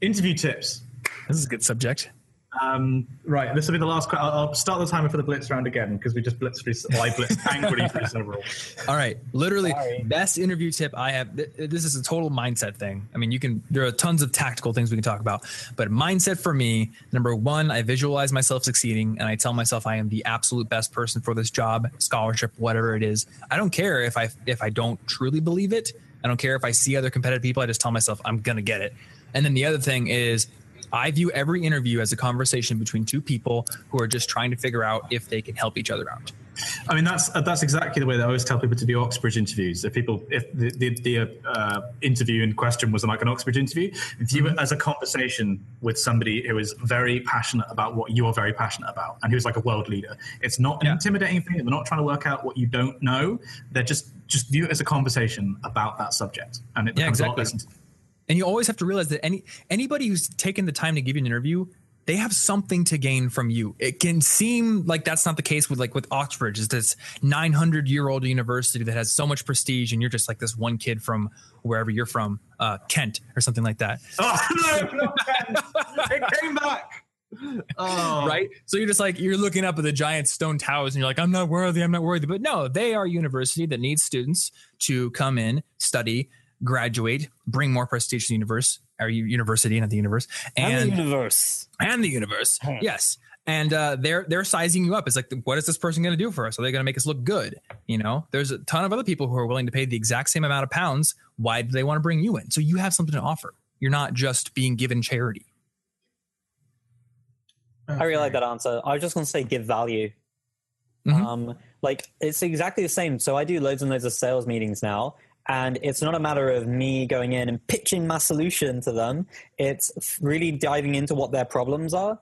Interview tips. This is a good subject. Um, right, this will be the last. que- I'll, I'll start the timer for the blitz round again because we just blitzed through. Well, I blitzed <laughs> angrily through several. All right, literally Sorry. best interview tip I have. th- This is a total mindset thing. I mean, you can. There are tons of tactical things we can talk about, but mindset for me, number one, I visualize myself succeeding, and I tell myself I am the absolute best person for this job, scholarship, whatever it is. I don't care if I if I don't truly believe it. I don't care if I see other competitive people. I just tell myself I'm gonna get it. And then the other thing is. I view every interview as a conversation between two people who are just trying to figure out if they can help each other out. I mean, that's that's exactly the way that I always tell people to do Oxbridge interviews. If people, if the the, the uh, interview in question was like an Oxbridge interview, view it as a conversation with somebody who is very passionate about what you are very passionate about, and who's like a world leader. It's not an Yeah. intimidating thing. They're not trying to work out what you don't know. They're just just view it as a conversation about that subject, and it Yeah, becomes a lot exactly. less. And you always have to realize that any anybody who's taken the time to give you an interview, they have something to gain from you. It can seem like that's not the case with like with Oxbridge, is this 900 year old university that has so much prestige, and you're just like this one kid from wherever you're from, uh, Kent or something like that, <laughs> Oh no! not Ken. it came back. Oh. right? So you're just like you're looking up at the giant stone towers, and you're like, I'm not worthy, I'm not worthy. But no, they are a university that needs students to come in, study, graduate, bring more prestige to the universe, or university, not the universe, And, and the universe. and the universe. Yes. And uh, they're they're sizing you up. It's like, what is this person going to do for us? Are they going to make us look good? You know, there's a ton of other people who are willing to pay the exact same amount of pounds. Why do they want to bring you in? So you have something to offer. You're not just being given charity. I really like that answer. I was just going to say give value. Mhm. Um, like it's exactly the same. So I do loads and loads of sales meetings now, and it's not a matter of me going in and pitching my solution to them. It's really diving into what their problems are,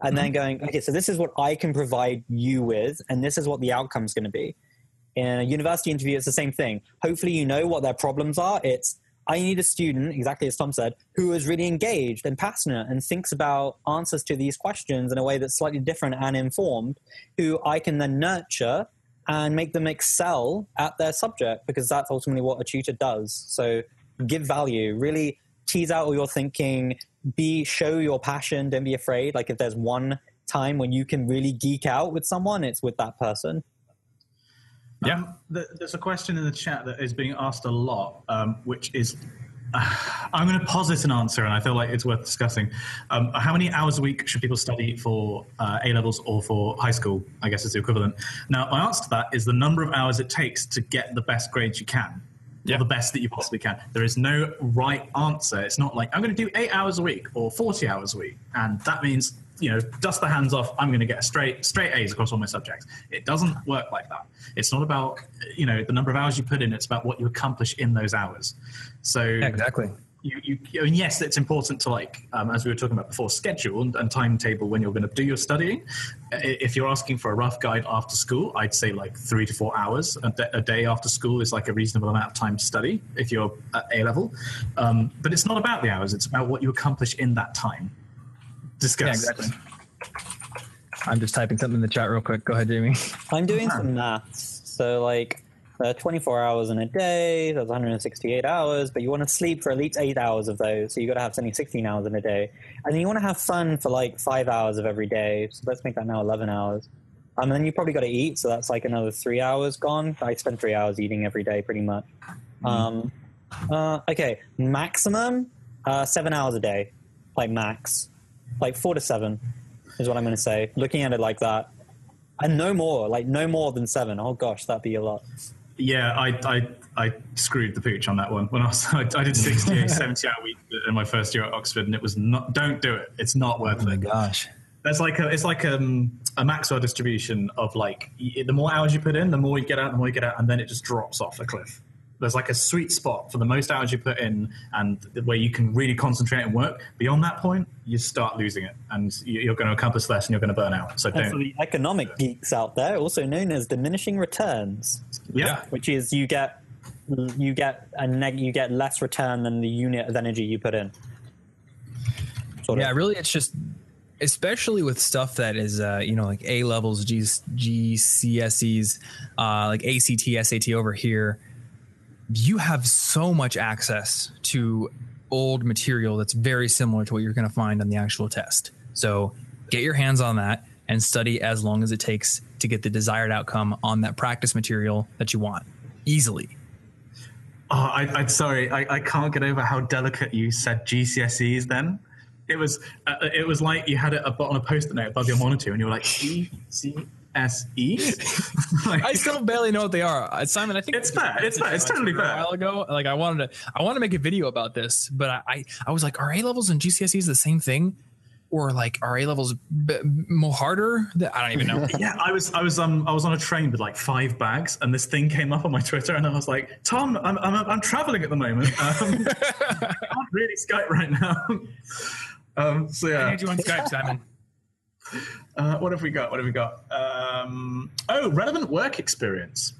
and then mm-hmm. going, okay, so this is what I can provide you with, and this is what the outcome's going to be. In a university interview, it's the same thing. Hopefully, you know what their problems are. It's I need a student, exactly as Tom said, who is really engaged and passionate and thinks about answers to these questions in a way that's slightly different and informed, who I can then nurture and make them excel at their subject because that's ultimately what a tutor does. So give value, really tease out all your thinking, be show your passion, don't be afraid. Like if there's one time when you can really geek out with someone, it's with that person. Yeah. Um, there's a question in the chat that is being asked a lot, um, which is <sighs> I'm going to posit an answer, and I feel like it's worth discussing. Um, how many hours a week should people study for uh, A levels or for high school? I guess is the equivalent. Now, my answer to that is the number of hours it takes to get the best grades you can. Yeah. Or the best that you possibly can. There is no right answer. It's not like I'm going to do eight hours a week or 40 hours a week, and that means you know, dust the hands off. I'm going to get straight straight A's across all my subjects. It doesn't work like that. It's not about you know the number of hours you put in. It's about what you accomplish in those hours. So exactly. You, you, and yes, it's important to like, um, as we were talking about before, schedule and, and timetable when you're going to do your studying. If you're asking for a rough guide after school, I'd say like three to four hours a, d- a day after school is like a reasonable amount of time to study if you're at A level. Um, but it's not about the hours; it's about what you accomplish in that time. Discuss. Yeah, exactly. I'm just typing something in the chat real quick. Go ahead, Jamie. I'm doing some maths. So, like, uh, 24 hours in a day, that's 168 hours, but you want to sleep for at least eight hours of those. So, you got to have something 16 hours in a day. And then you want to have fun for like five hours of every day. So, let's make that now 11 hours. Um, and then you probably got to eat. So, that's like another three hours gone. I spend three hours eating every day pretty much. Um, uh, okay, maximum uh, seven hours a day, like max. Like four to seven is what I'm going to say. Looking at it like that and no more, like no more than seven. Oh gosh, that'd be a lot. Yeah, I, I, I screwed the pooch on that one. When I was, <laughs> I, I did 68, <laughs> 70 hour week in my first year at Oxford, and it was not. Don't do it. It's not worth Oh my it. gosh. There's like a, it's like um, a Maxwell distribution of like the more hours you put in, the more you get out, the more you get out, and then it just drops off a cliff. There's like a sweet spot for the most hours you put in, and where you can really concentrate and work. Beyond that point, you start losing it, and you- you're going to accomplish less, and you're going to burn out. So And for don't. the economic geeks out there, also known as diminishing returns, Yeah, which is you get you get a neg- you get less return than the unit of energy you put in. Sort Yeah, of. really, it's just, especially with stuff that is, uh, you know, like A levels, G, GCSEs, uh, like ACT, SAT over here. You have so much access to old material that's very similar to what you're going to find on the actual test. So get your hands on that and study as long as it takes to get the desired outcome on that practice material that you want easily. Oh, I, I'm sorry. I, I can't get over how delicate you said GCSEs. Then it was uh, it was like you had it on a post-it note above your monitor, and you were like GCSE. <laughs> like, I still barely know what they are. Uh, Simon, I think It's fair, it's fair, it's totally A while ago, like I wanted to, I want to make a video about this, but I, I, I was like, are A levels and GCSEs the same thing, or like are A levels b- more harder? That- I don't even know. <laughs> yeah, I was I was um I was on a train with like five bags, and this thing came up on my Twitter, and I was like, Tom, I'm I'm, I'm traveling at the moment. Um, <laughs> I can't really Skype right now. um, so yeah, I need you on Skype, Simon. Uh, what have we got? What have we got? Um, oh, relevant work experience.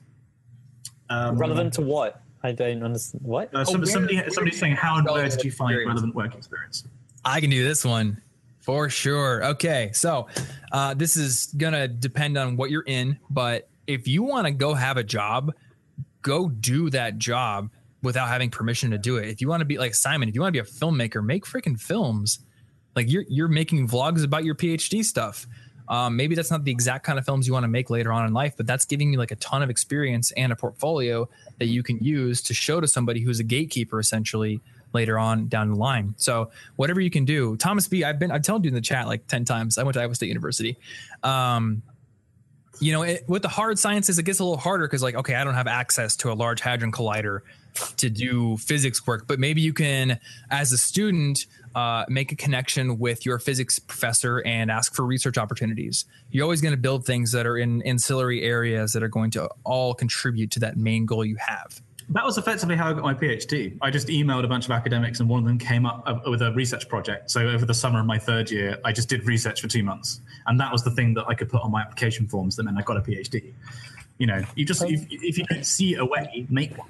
Um, Relevant to what? I don't understand. What? Uh, some, where- somebody, where somebody's did saying, how and where did you find experience? relevant work experience? I can do this one for sure. Okay, so uh, this is gonna depend on what you're in, but if you want to go have a job, go do that job without having permission to do it. If you want to be like Simon, if you want to be a filmmaker, make freaking films. Like you're you're making vlogs about your PhD stuff. Um, maybe that's not the exact kind of films you want to make later on in life, but that's giving you like a ton of experience and a portfolio that you can use to show to somebody who's a gatekeeper essentially later on down the line. So whatever you can do, Thomas B, I've been I've told you in the chat like ten times. I went to Iowa State University. Um, you know, it, with the hard sciences, it gets a little harder because like okay, I don't have access to a large hadron collider to do physics work, but maybe you can, as a student, uh, make a connection with your physics professor and ask for research opportunities. You're always going to build things that are in ancillary areas that are going to all contribute to that main goal you have. That was effectively how I got my PhD. I just emailed a bunch of academics, and one of them came up with a research project. So over the summer of my third year, I just did research for two months, and that was the thing that I could put on my application forms. That meant I got a PhD. You know, you just if, if you don't see a way, make one.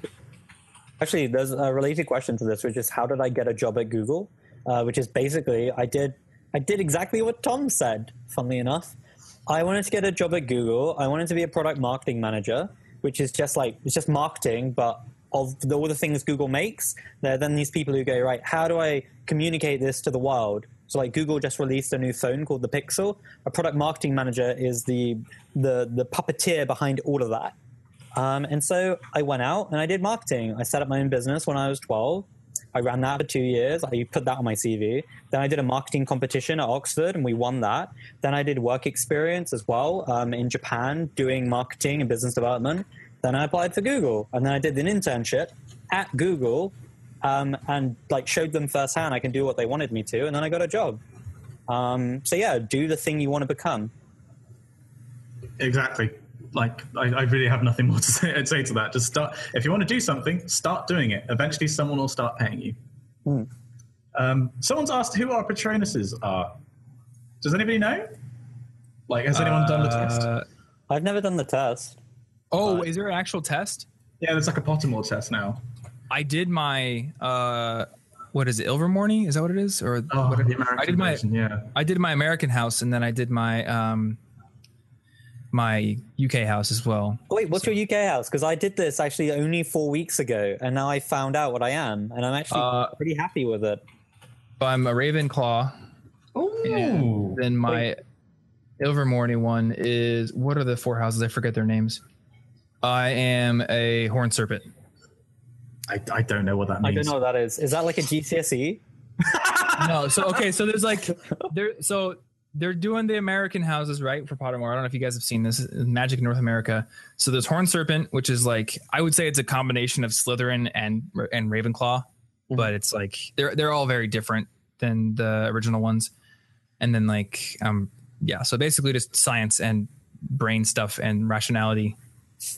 Actually, there's a related question to this, which is how did I get a job at Google? Uh, which is basically I did I did exactly what Tom said. Funnily enough, I wanted to get a job at Google. I wanted to be a product marketing manager, which is just like it's just marketing, but of the, all the things Google makes. There are then these people who go right. How do I communicate this to the world? So like Google just released a new phone called the Pixel. A product marketing manager is the the the puppeteer behind all of that. Um, and so I went out and I did marketing. I set up my own business when I was 12. I ran that for two years. I put that on my CV. Then I did a marketing competition at Oxford and we won that. Then I did work experience as well um, in Japan doing marketing and business development. Then I applied for Google and then I did an internship at Google um, and like showed them firsthand I can do what they wanted me to. And then I got a job. Um, so yeah, do the thing you want to become. Exactly like I, I, really have nothing <laughs> more to say, say, to that. Just start. If you want to do something, start doing it. Eventually, someone will start paying you. Hmm. Um, someone's asked who our Patronuses are. Does anybody know? Like, has anyone uh, done the test? Uh, I've never done the test. Oh, but... is there an actual test? Yeah, there's like a Pottermore test now. I did my. Uh, what is it, Ilvermorny? Is that what it is? Or oh, what, the American I did my version, yeah. I did my American House, and then I did my um, my UK house as well. Wait, what's so. your UK house? Because I did this actually only four weeks ago, and now I found out what I am, and I'm actually uh, pretty happy with it. I'm a Ravenclaw. Oh, then my Ilvermorny one is what are the four houses? I forget their names. I am a Horn Serpent. I, I don't know what that means. I don't know what that is. Is that like a GCSE? <laughs> no. So okay. So there's like there. So they're doing the American houses right for Pottermore. I don't know if you guys have seen this Magic North America. So there's Horn Serpent, which is like I would say it's a combination of Slytherin and and Ravenclaw, mm-hmm. but it's like they're they're all very different than the original ones. And then like um yeah, so basically just science and brain stuff and rationality.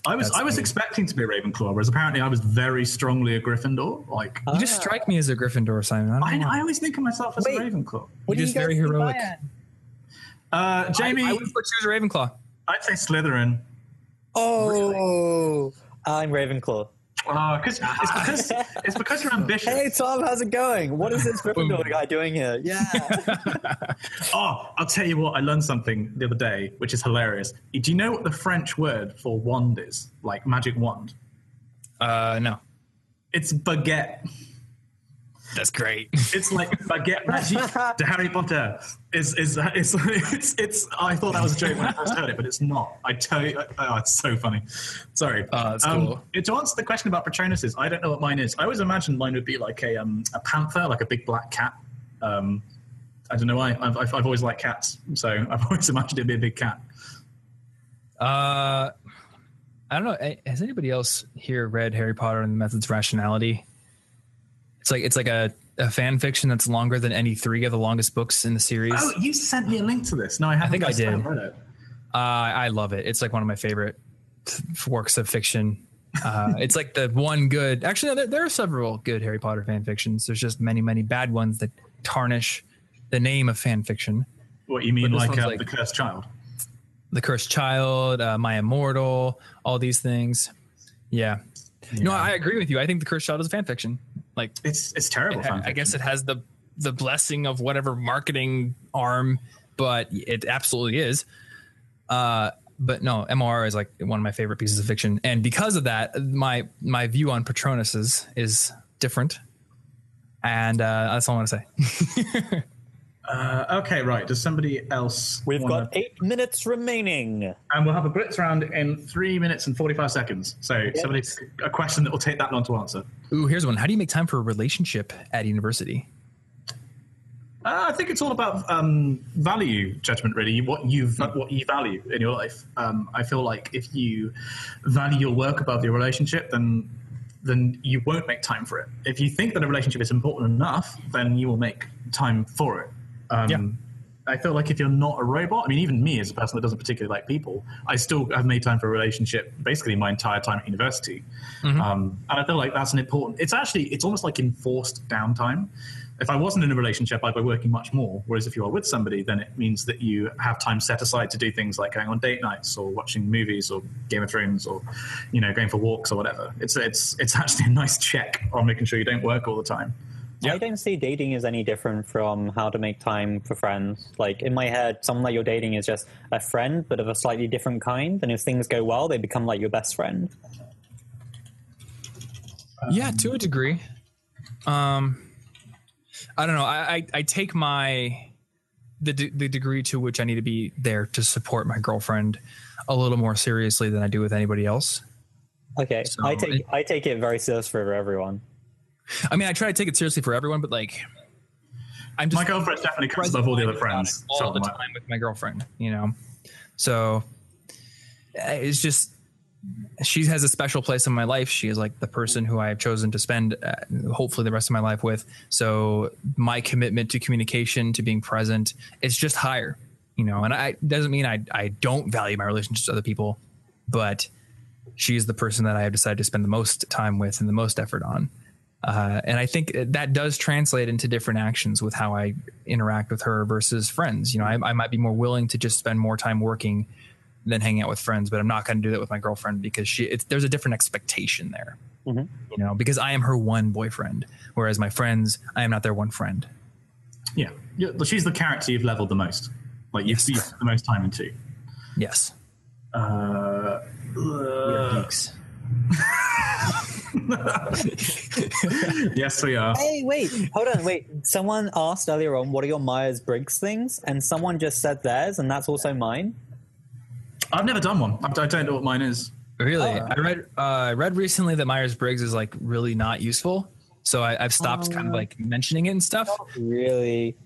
I was That's I was expecting to be a Ravenclaw, whereas apparently I was very strongly a Gryffindor. Like you just strike me as a Gryffindor, Simon. I, I, I always think of myself as Wait, a Ravenclaw. You're just very heroic. Uh, Jamie, I, I would put you as Ravenclaw. I'd say Slytherin. Oh, really? I'm Ravenclaw. Oh, it's because it's because you're ambitious. Hey Tom, how's it going? What is this Gryffindor guy doing here? Yeah. <laughs> oh, I'll tell you what. I learned something the other day, which is hilarious. Do you know what the French word for wand is? Like magic wand. Uh, no. It's baguette. That's great. It's like baguette magic to Harry Potter. Is is it's, it's it's I thought that was a joke when I first heard it, but it's not. I tell you, oh, it's so funny. Sorry. Oh, that's um, cool. To answer the question about Patronuses, I don't know what mine is. I always imagined mine would be like a um a panther, like a big black cat. Um, I don't know why. I've, I've, I've always liked cats, so I've always <laughs> imagined it'd be a big cat. Uh, I don't know. Has anybody else here read Harry Potter and the Methods of Rationality? It's like it's like a, a fan fiction that's longer than any three of the longest books in the series. Oh, you sent me a link to this. No, I haven't. I think I did. Read it. Uh, I love it. It's like one of my favorite works of fiction. Uh, it's like the one good. Actually, no, there, there, are several good Harry Potter fan fictions. There's just many, many bad ones that tarnish the name of fan fiction. What you mean, like, uh, like, the Cursed Child? The Cursed Child, uh, My Immortal, all these things. Yeah. yeah. No, I agree with you. I think the Cursed Child is a fan fiction. Like it's it's terrible. It, I guess it has the the blessing of whatever marketing arm, but it absolutely is. Uh, but no, MR is like one of my favorite pieces of fiction, and because of that, my my view on Patronuses is different, and uh, that's all I want to say. <laughs> Uh, okay, right. Does somebody else? We've wanna- got eight minutes remaining. and we'll have a blitz round in three minutes and forty-five seconds. So, somebody a question that will take that long to answer. Ooh, here's one. How do you make time for a relationship at university? Uh, I think it's all about um, value judgment, really. What you what you value in your life. Um, I feel like if you value your work above your relationship, then then you won't make time for it. If you think that a relationship is important enough, then you will make time for it. Um, Yeah. I feel like if you're not a robot, I mean, even me as a person that doesn't particularly like people, I still have made time for a relationship basically my entire time at university. Um, and I feel like that's an important, it's actually, it's almost like enforced downtime. If I wasn't in a relationship, I'd be working much more. Whereas if you are with somebody, then it means that you have time set aside to do things like going on date nights or watching movies or Game of Thrones or, you know, going for walks or whatever. It's, it's, it's <laughs> actually a nice check on making sure you don't work all the time. I don't see dating as any different from how to make time for friends. Like in my head, someone that you're dating is just a friend, but of a slightly different kind. And if things go well, they become like your best friend. Yeah, to a degree. Um, I don't know. I, I, I take my the de- the degree to which I need to be there to support my girlfriend a little more seriously than I do with anybody else. Okay, So I take it- I take it very serious for everyone. I mean, I try to take it seriously for everyone, but like, I'm just My girlfriend definitely comes above all the other friends. all So the I'm time with my girlfriend. You know, so uh, it's just she has a special place in my life. She is like the person who I have chosen to spend uh, hopefully the rest of my life with. So my commitment to communication, to being present, it's just higher. You know, and I doesn't mean I I don't value my relationships with other people, but she is the person that I have decided to spend the most time with and the most effort on. Uh, and I think that does translate into different actions with how I interact with her versus friends. You know, I, I might be more willing to just spend more time working than hanging out with friends, but I'm not going to do that with my girlfriend because she. It's, there's a different expectation there. You know, because I am her one boyfriend, whereas my friends, I am not their one friend. Yeah. yeah. She's the character you've leveled the most. Like, you've you've put the most time into. Yes. Uh, Geeks. <laughs> yes, we are. Hey, wait, hold on, wait. Someone asked earlier on, "What are your Myers Briggs things?" And someone just said theirs, and that's also mine. I've never done one. I I don't know what mine is. Really, I read uh, I read recently that Myers Briggs is like really not useful, so I, I've stopped kind of like mentioning it and stuff. Really,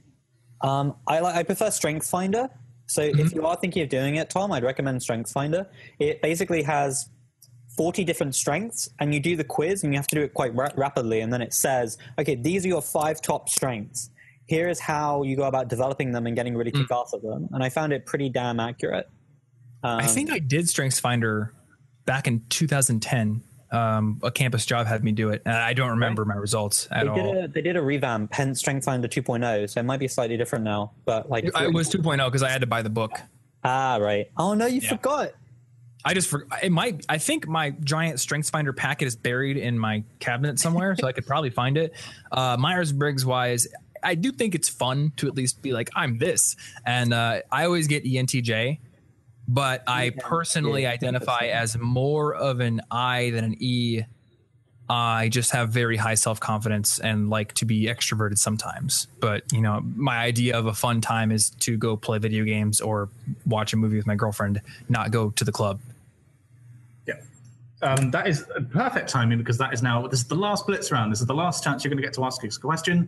um, I like. I prefer Strength Finder. So if you are thinking of doing it, Tom, I'd recommend Strength Finder. It basically has 40 different strengths, and you do the quiz, and you have to do it quite ra- rapidly. And then it says, okay, these are your five top strengths. Here is how you go about developing them and getting really kick off of them. And I found it pretty damn accurate. Um, I think I did Strengths Finder back in 2010. Um, a campus job had me do it, and I don't remember my results at they all. did, a, they did a revamp, hence Strength Finder 2.0, so it might be slightly different now. But like, it was 2.0 because I had to buy the book. ah, right. Oh no, you Yeah. forgot. I just for it might. I think my giant Strengths Finder packet is buried in my cabinet somewhere, so I could probably find it. Uh, Myers Briggs wise, I do think it's fun to at least be like I'm this, and uh, I always get ENTJ, but I personally yeah, identify as more of an I than an E. I just have very high self confidence and like to be extroverted sometimes. But you know, my idea of a fun time is to go play video games or watch a movie with my girlfriend, not go to the club. Yeah. Um, that is perfect timing because that is now this is the last blitz round. This is the last chance you're going to get to ask a question.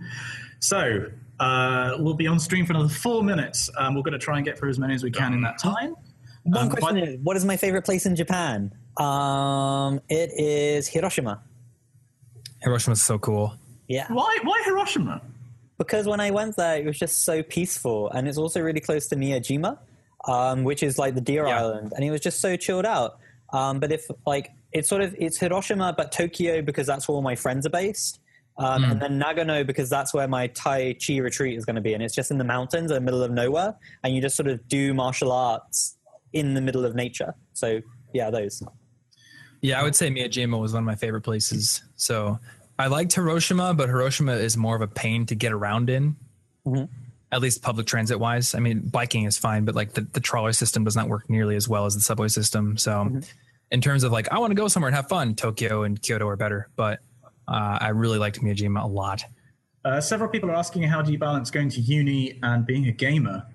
So uh, we'll be on stream for another four minutes. Um, we're going to try and get through as many as we can in that time. One Um, question but- is, what is my favorite place in Japan? Um, it is Hiroshima. Hiroshima's so cool. Yeah, Why? Why Hiroshima? because when I went there, it was just so peaceful, and it's also really close to Miyajima, um, which is like the Deer Yeah. Island, and it was just so chilled out. Um, but if like it's sort of it's Hiroshima, but Tokyo because that's where all my friends are based. Um, hmm. And then Nagano because that's where my Tai Chi retreat is going to be, and it's just in the mountains in the middle of nowhere, and you just sort of do martial arts in the middle of nature. So yeah, those. Yeah, I would say Miyajima was one of my favorite places. So I liked Hiroshima, but Hiroshima is more of a pain to get around in. Mm-hmm. At least public transit wise. I mean, biking is fine, but like the, the trolley system does not work nearly as well as the subway system. So, mm-hmm. In terms of like, I want to go somewhere and have fun, Tokyo and Kyoto are better. But uh, I really liked Miyajima a lot. Uh, several people are asking how do you balance going to uni and being a gamer.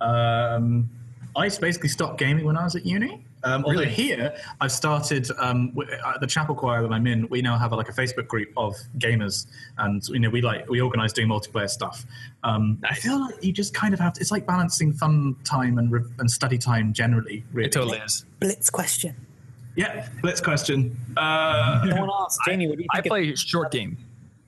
Um, I basically stopped gaming when I was at uni. Um, although here, I've started um, at the chapel choir that I'm in. We now have a, like a Facebook group of gamers, and you know we like we organise doing multiplayer stuff. Um, I feel like you just kind of have to. It's like balancing fun time and re- and study time generally. Really, It totally is. Blitz question. Yeah. Let's question. Uh, Someone asked, Jamie, what do you I think? of- play short game.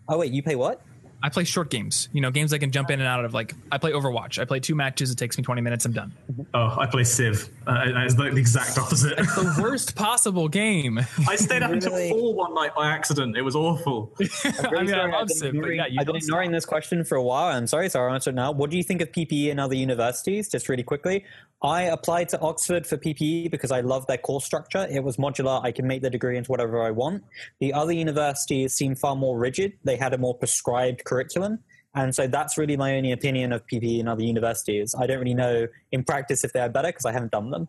oh wait, you play what? I play short games. You know, games I can jump in and out of. Like I play Overwatch. I play two matches. It takes me 20 minutes. I'm done. oh, I play Civ. Uh, it's the, the exact opposite. It's the worst <laughs> possible game. I stayed up until Really? four one night by accident. It was awful. <laughs> I mean, I Sorry, love I've Civ, but yeah, you I've been don't ignoring this question for a while. I'm sorry, so I'll answer now. What do you think of PPE in other universities? Just really quickly. I applied to Oxford for PPE because I love their course structure. It was modular. I can make the degree into whatever I want. The other universities seem far more rigid. They had a more prescribed curriculum. And so that's really my only opinion of PPE in other universities. I don't really know in practice if they are better because I haven't done them.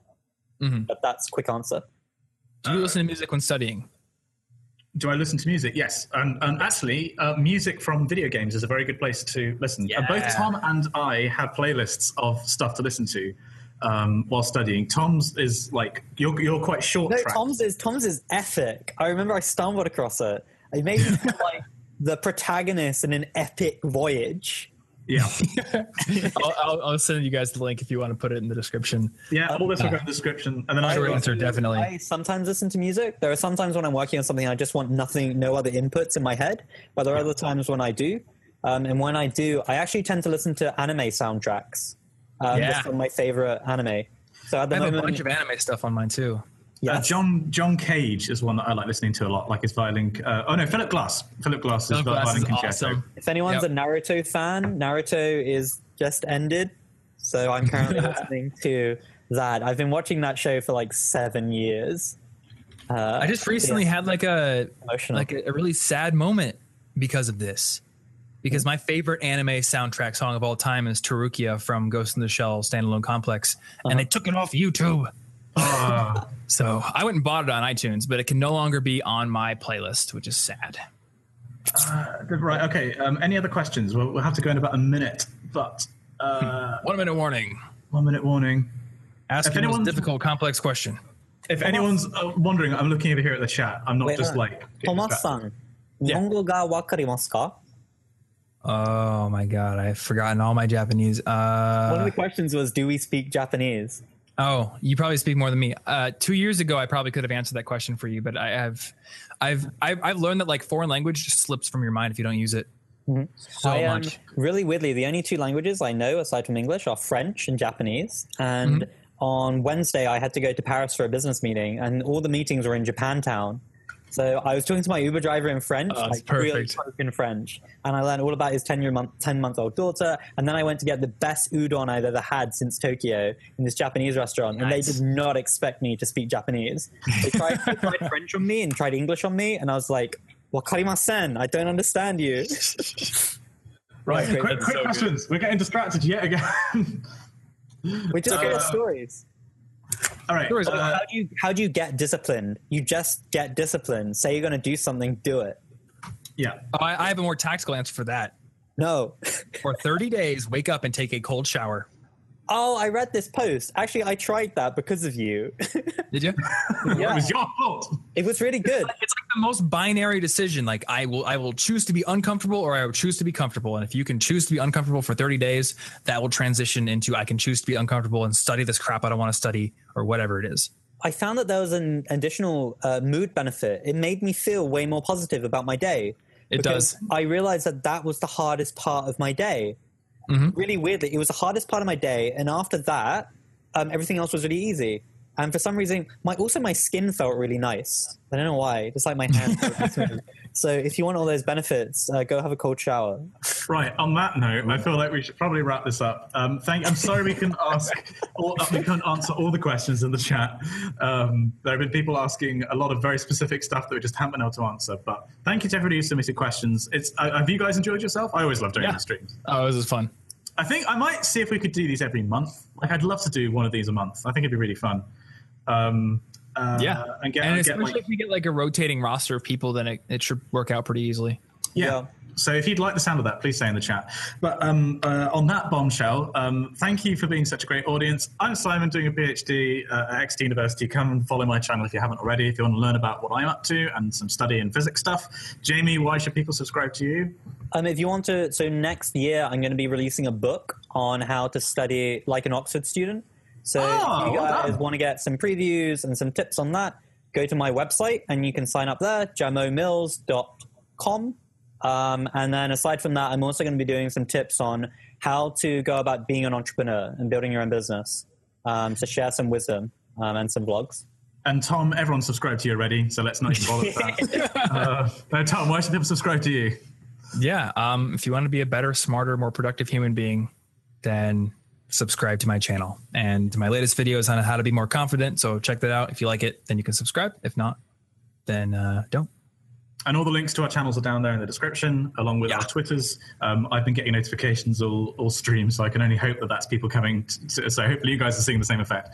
Mhm. But that's quick answer. Do you listen to music when studying? Do I listen to music? Yes. And, and actually, uh, music from video games is a very good place to listen. Uh, both Tom and I have playlists of stuff to listen to um, while studying. Tom's is like, you're, you're quite short. No, tracked. Tom's is Tom's is epic. I remember I stumbled across it. It made me <laughs> like the protagonist in an epic voyage. Yeah. <laughs> I'll, I'll, I'll send you guys the link if you want to put it in the description. Yeah. All this will go in the description. And then I Short will answer, definitely. I sometimes listen to music. There are sometimes when I'm working on something I just want nothing, no other inputs in my head. But there are other times when I do. Um, and when I do, I actually tend to listen to anime soundtracks. Um, Yeah. Just on my favorite anime. So at the I have a bunch of anime stuff on mine too. Uh. John John Cage is one that I like listening to a lot, like his violin. Uh, oh no, Philip Glass. Philip Glass is Philip Glass violin is concerto. awesome. If anyone's Yep. a Naruto fan, Naruto is just ended. So I'm currently <laughs> listening to that. I've been watching that show for like seven years. Uh, I just recently yeah. had like a Emotional. like a, a really sad moment because of this. Because my favorite anime soundtrack song of all time is Torukia from Ghost in the Shell Standalone Complex, and they took it off YouTube. So I went and bought it on iTunes, but it can no longer be on my playlist, which is sad. Uh, right. Okay. Um, any other questions? We'll, we'll, have to go in about a minute, but uh, one minute warning. One minute warning. Ask a difficult, complex question. If anyone's uh, wondering, I'm looking over here at the chat. I'm not Wait, just like. Thomas-san. yeah. Oh my god, I've forgotten all my Japanese. Uh, One of the questions was, do we speak Japanese? Oh, you probably speak more than me. Uh, two years ago, I probably could have answered that question for you, but I have, I've, I've, I've learned that like foreign language just slips from your mind if you don't use it. So I, um, much. Really weirdly, the only two languages I know aside from English are French and Japanese. And Mm-hmm. on Wednesday, I had to go to Paris for a business meeting, and all the meetings were in Japantown. So I was talking to my Uber driver in French, Oh, that's like really perfect. spoken French, and I learned all about his ten year month, ten month old daughter. And then I went to get the best udon I've ever had since Tokyo in this Japanese restaurant, and they did not expect me to speak Japanese. They tried, they tried <laughs> French on me and tried English on me, and I was like, "Wakarimasen, I don't understand you." <laughs> Right. That's Quick, great. quick questions. We're getting distracted yet again. We just uh, get stories. All right. Stories, uh, how do you how do you get disciplined? You just get disciplined. Say you're going to do something, do it. yeah. Oh, I, I have a more tactical answer for that. No. For 30 days, wake up and take a cold shower. Oh, I read this post. Actually, I tried that because of you. <laughs> Did you? <laughs> It was your fault. it was really good. it's like the most binary decision. Like I will, I will choose to be uncomfortable, or I will choose to be comfortable. And if you can choose to be uncomfortable for 30 days, that will transition into I can choose to be uncomfortable and study this crap I don't want to study, or whatever it is. I found that there was an additional uh, mood benefit. It made me feel way more positive about my day. It does. I realized that that was the hardest part of my day. Mm-hmm. Really weirdly, it was the hardest part of my day, and after that, um, everything else was really easy. And for some reason, my also my skin felt really nice. I don't know why. Just like my hands. <laughs> felt really smooth. so if you want all those benefits, uh, go have a cold shower. Right. On that note, I feel like we should probably wrap this up. Um, thank. I'm sorry we can ask. All, uh, we can't answer all the questions in the chat. Um, there have been people asking a lot of very specific stuff that we just haven't been able to answer. But thank you to everybody who submitted questions. It's. Uh, have you guys enjoyed yourself? I always love doing Yeah. the streams. Oh, this is fun. I think I might see if we could do these every month. Like I'd love to do one of these a month. I think it'd be really fun. Um, uh, Yeah, and get, and and get especially like, if we get like a rotating roster of people, then it, it should work out pretty easily. yeah. Yeah. so if you'd like the sound of that, please say in the chat. But um, uh, on that bombshell, um, thank you for being such a great audience. I'm Simon, doing a PhD uh, at Exeter University. Come and follow my channel if you haven't already. If you want to learn about what I'm up to and some study in physics stuff. Jamie, why should people subscribe to you? Um, if you want to, so next year I'm going to be releasing a book on how to study like an Oxford student. So Oh, if you guys done. want to get some previews and some tips on that, go to my website and you can sign up there, jamomills.com. Um, and then aside from that, I'm also going to be doing some tips on how to go about being an entrepreneur and building your own business. Um, so share some wisdom um, and some blogs. And Tom, everyone subscribed to you already, so let's not even bother with that. <laughs> uh, no, Tom, why should people subscribe to you? Yeah. Um, if you want to be a better, smarter, more productive human being, then subscribe to my channel and my latest videos on how to be more confident. So check that out. If you like it, then you can subscribe. If not, then uh, don't. And all the links to our channels are down there in the description, along with Yeah. our Twitters. Um, I've been getting notifications all, all stream, so I can only hope that that's people coming. To, so hopefully you guys are seeing the same effect.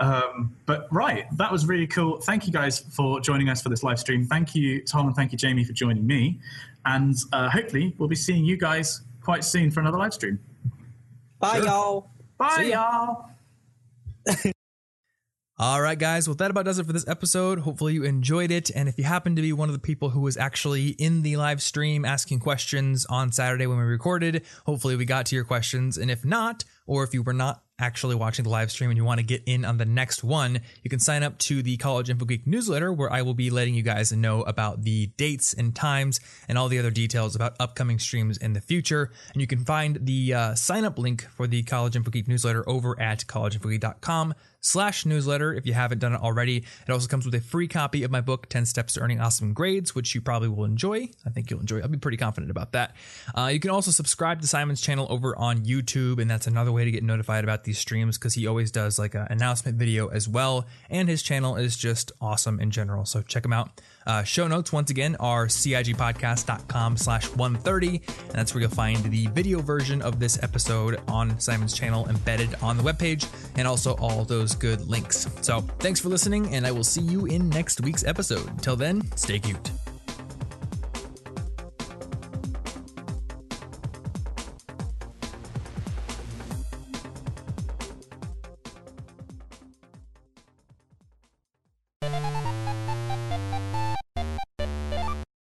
Um, but right, that was really cool. Thank you guys for joining us for this live stream. Thank you, Tom, and thank you, Jamie, for joining me. And uh, hopefully we'll be seeing you guys quite soon for another live stream. Bye, y'all. Bye, y'all. <laughs> All right, guys. Well, that about does it for this episode. Hopefully, you enjoyed it. And if you happen to be one of the people who was actually in the live stream asking questions on Saturday when we recorded, hopefully we got to your questions. And if not, or if you were not actually watching the live stream and you want to get in on the next one, you can sign up to the College Info Geek newsletter where I will be letting you guys know about the dates and times and all the other details about upcoming streams in the future. And you can find the uh, sign up link for the College Info Geek newsletter over at collegeinfogeek.com slash newsletter if you haven't done it already. It also comes with a free copy of my book, 10 Steps to Earning Awesome Grades, which you probably will enjoy. I think you'll enjoy. I'll be pretty confident about that. Uh, you can also subscribe to Simon's channel over on YouTube, and that's another way to get notified about these streams because he always does like an announcement video as well. And his channel is just awesome in general. So check him out. Uh, show notes, once again, are cigpodcast.com slash 130. And that's where you'll find the video version of this episode on Simon's channel embedded on the webpage and also all those good links. So thanks for listening, and I will see you in next week's episode. Until then, stay cute.